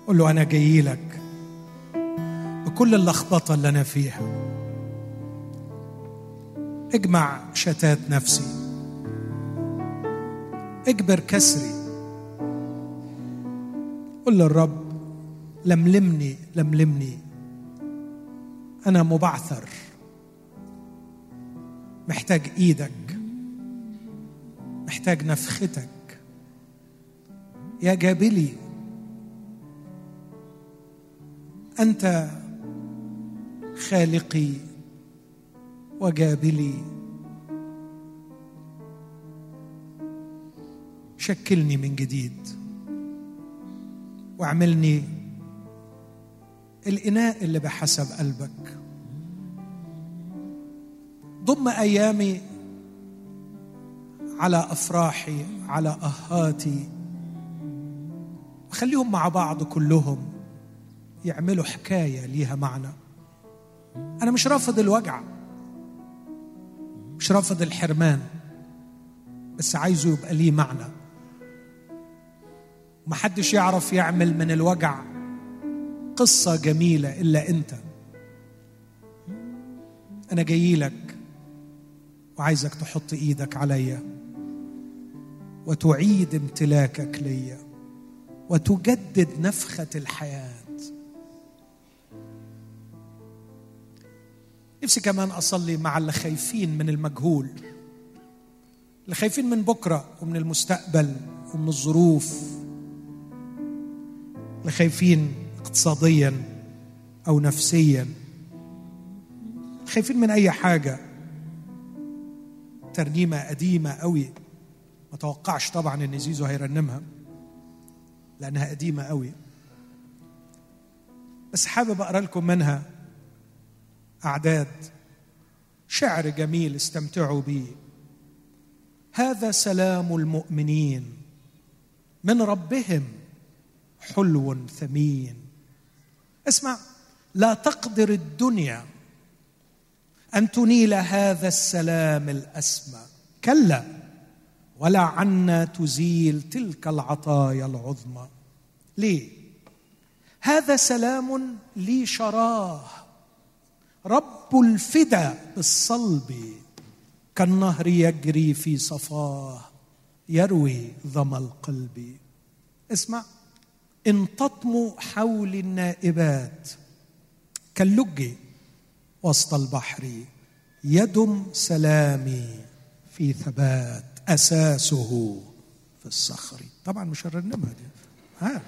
قول له أنا جاي لك بكل اللخبطة اللي أنا فيها. اجمع شتات نفسي. اجبر كسري. قل للرب لملمني لملمني. أنا مبعثر. محتاج إيدك. محتاج نفختك. يا جابلي أنت خالقي وجابلي. شكلني من جديد واعملني الإناء اللي بحسب قلبك. ضم أيامي على أفراحي على أهاتي. وخليهم مع بعض كلهم يعملوا حكاية ليها معنى. أنا مش رافض الوجع مش رافض الحرمان بس عايزه يبقى ليه معنى. محدش يعرف يعمل من الوجع قصة جميلة إلا أنت. أنا جاي لك وعايزك تحط إيدك عليا وتعيد امتلاكك ليا. وتجدد نفخة الحياة. نفسي كمان أصلي مع اللي خايفين من المجهول اللي خايفين من بكرة ومن المستقبل ومن الظروف اللي خايفين اقتصاديا أو نفسيا خايفين من أي حاجة ترنيمة قديمة قوي ما توقعش طبعا إن زيزو هيرنمها. لأنها قديمة قوي. بس حابب أقرأ لكم منها أعداد. شعر جميل استمتعوا به هذا سلام المؤمنين. من ربهم حلو ثمين. اسمع لا تقدر الدنيا أن تنيل هذا السلام الأسمى. كلا. ولا عنا تزيل تلك العطايا العظمى. ليه؟ هذا سلام لي شراه. رب الفدا بالصلب كالنهر يجري في صفاه يروي ظمأ القلب. اسمع إن تطمو حول النائبات كاللج وسط البحر يدم سلامي في ثبات. أساسه في الصخر. طبعا مش هنرنمها دي. ها.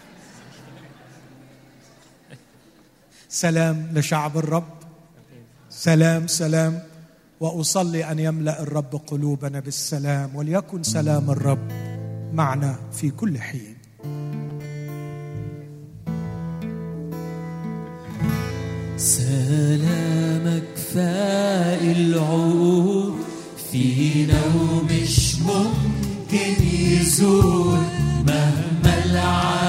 سلام لشعب الرب. سلام سلام. وأصلي أن يملأ الرب قلوبنا بالسلام وليكن سلام الرب معنا في كل حين. سلامك فائل فينا ومش ممكن يزول مهما العالم.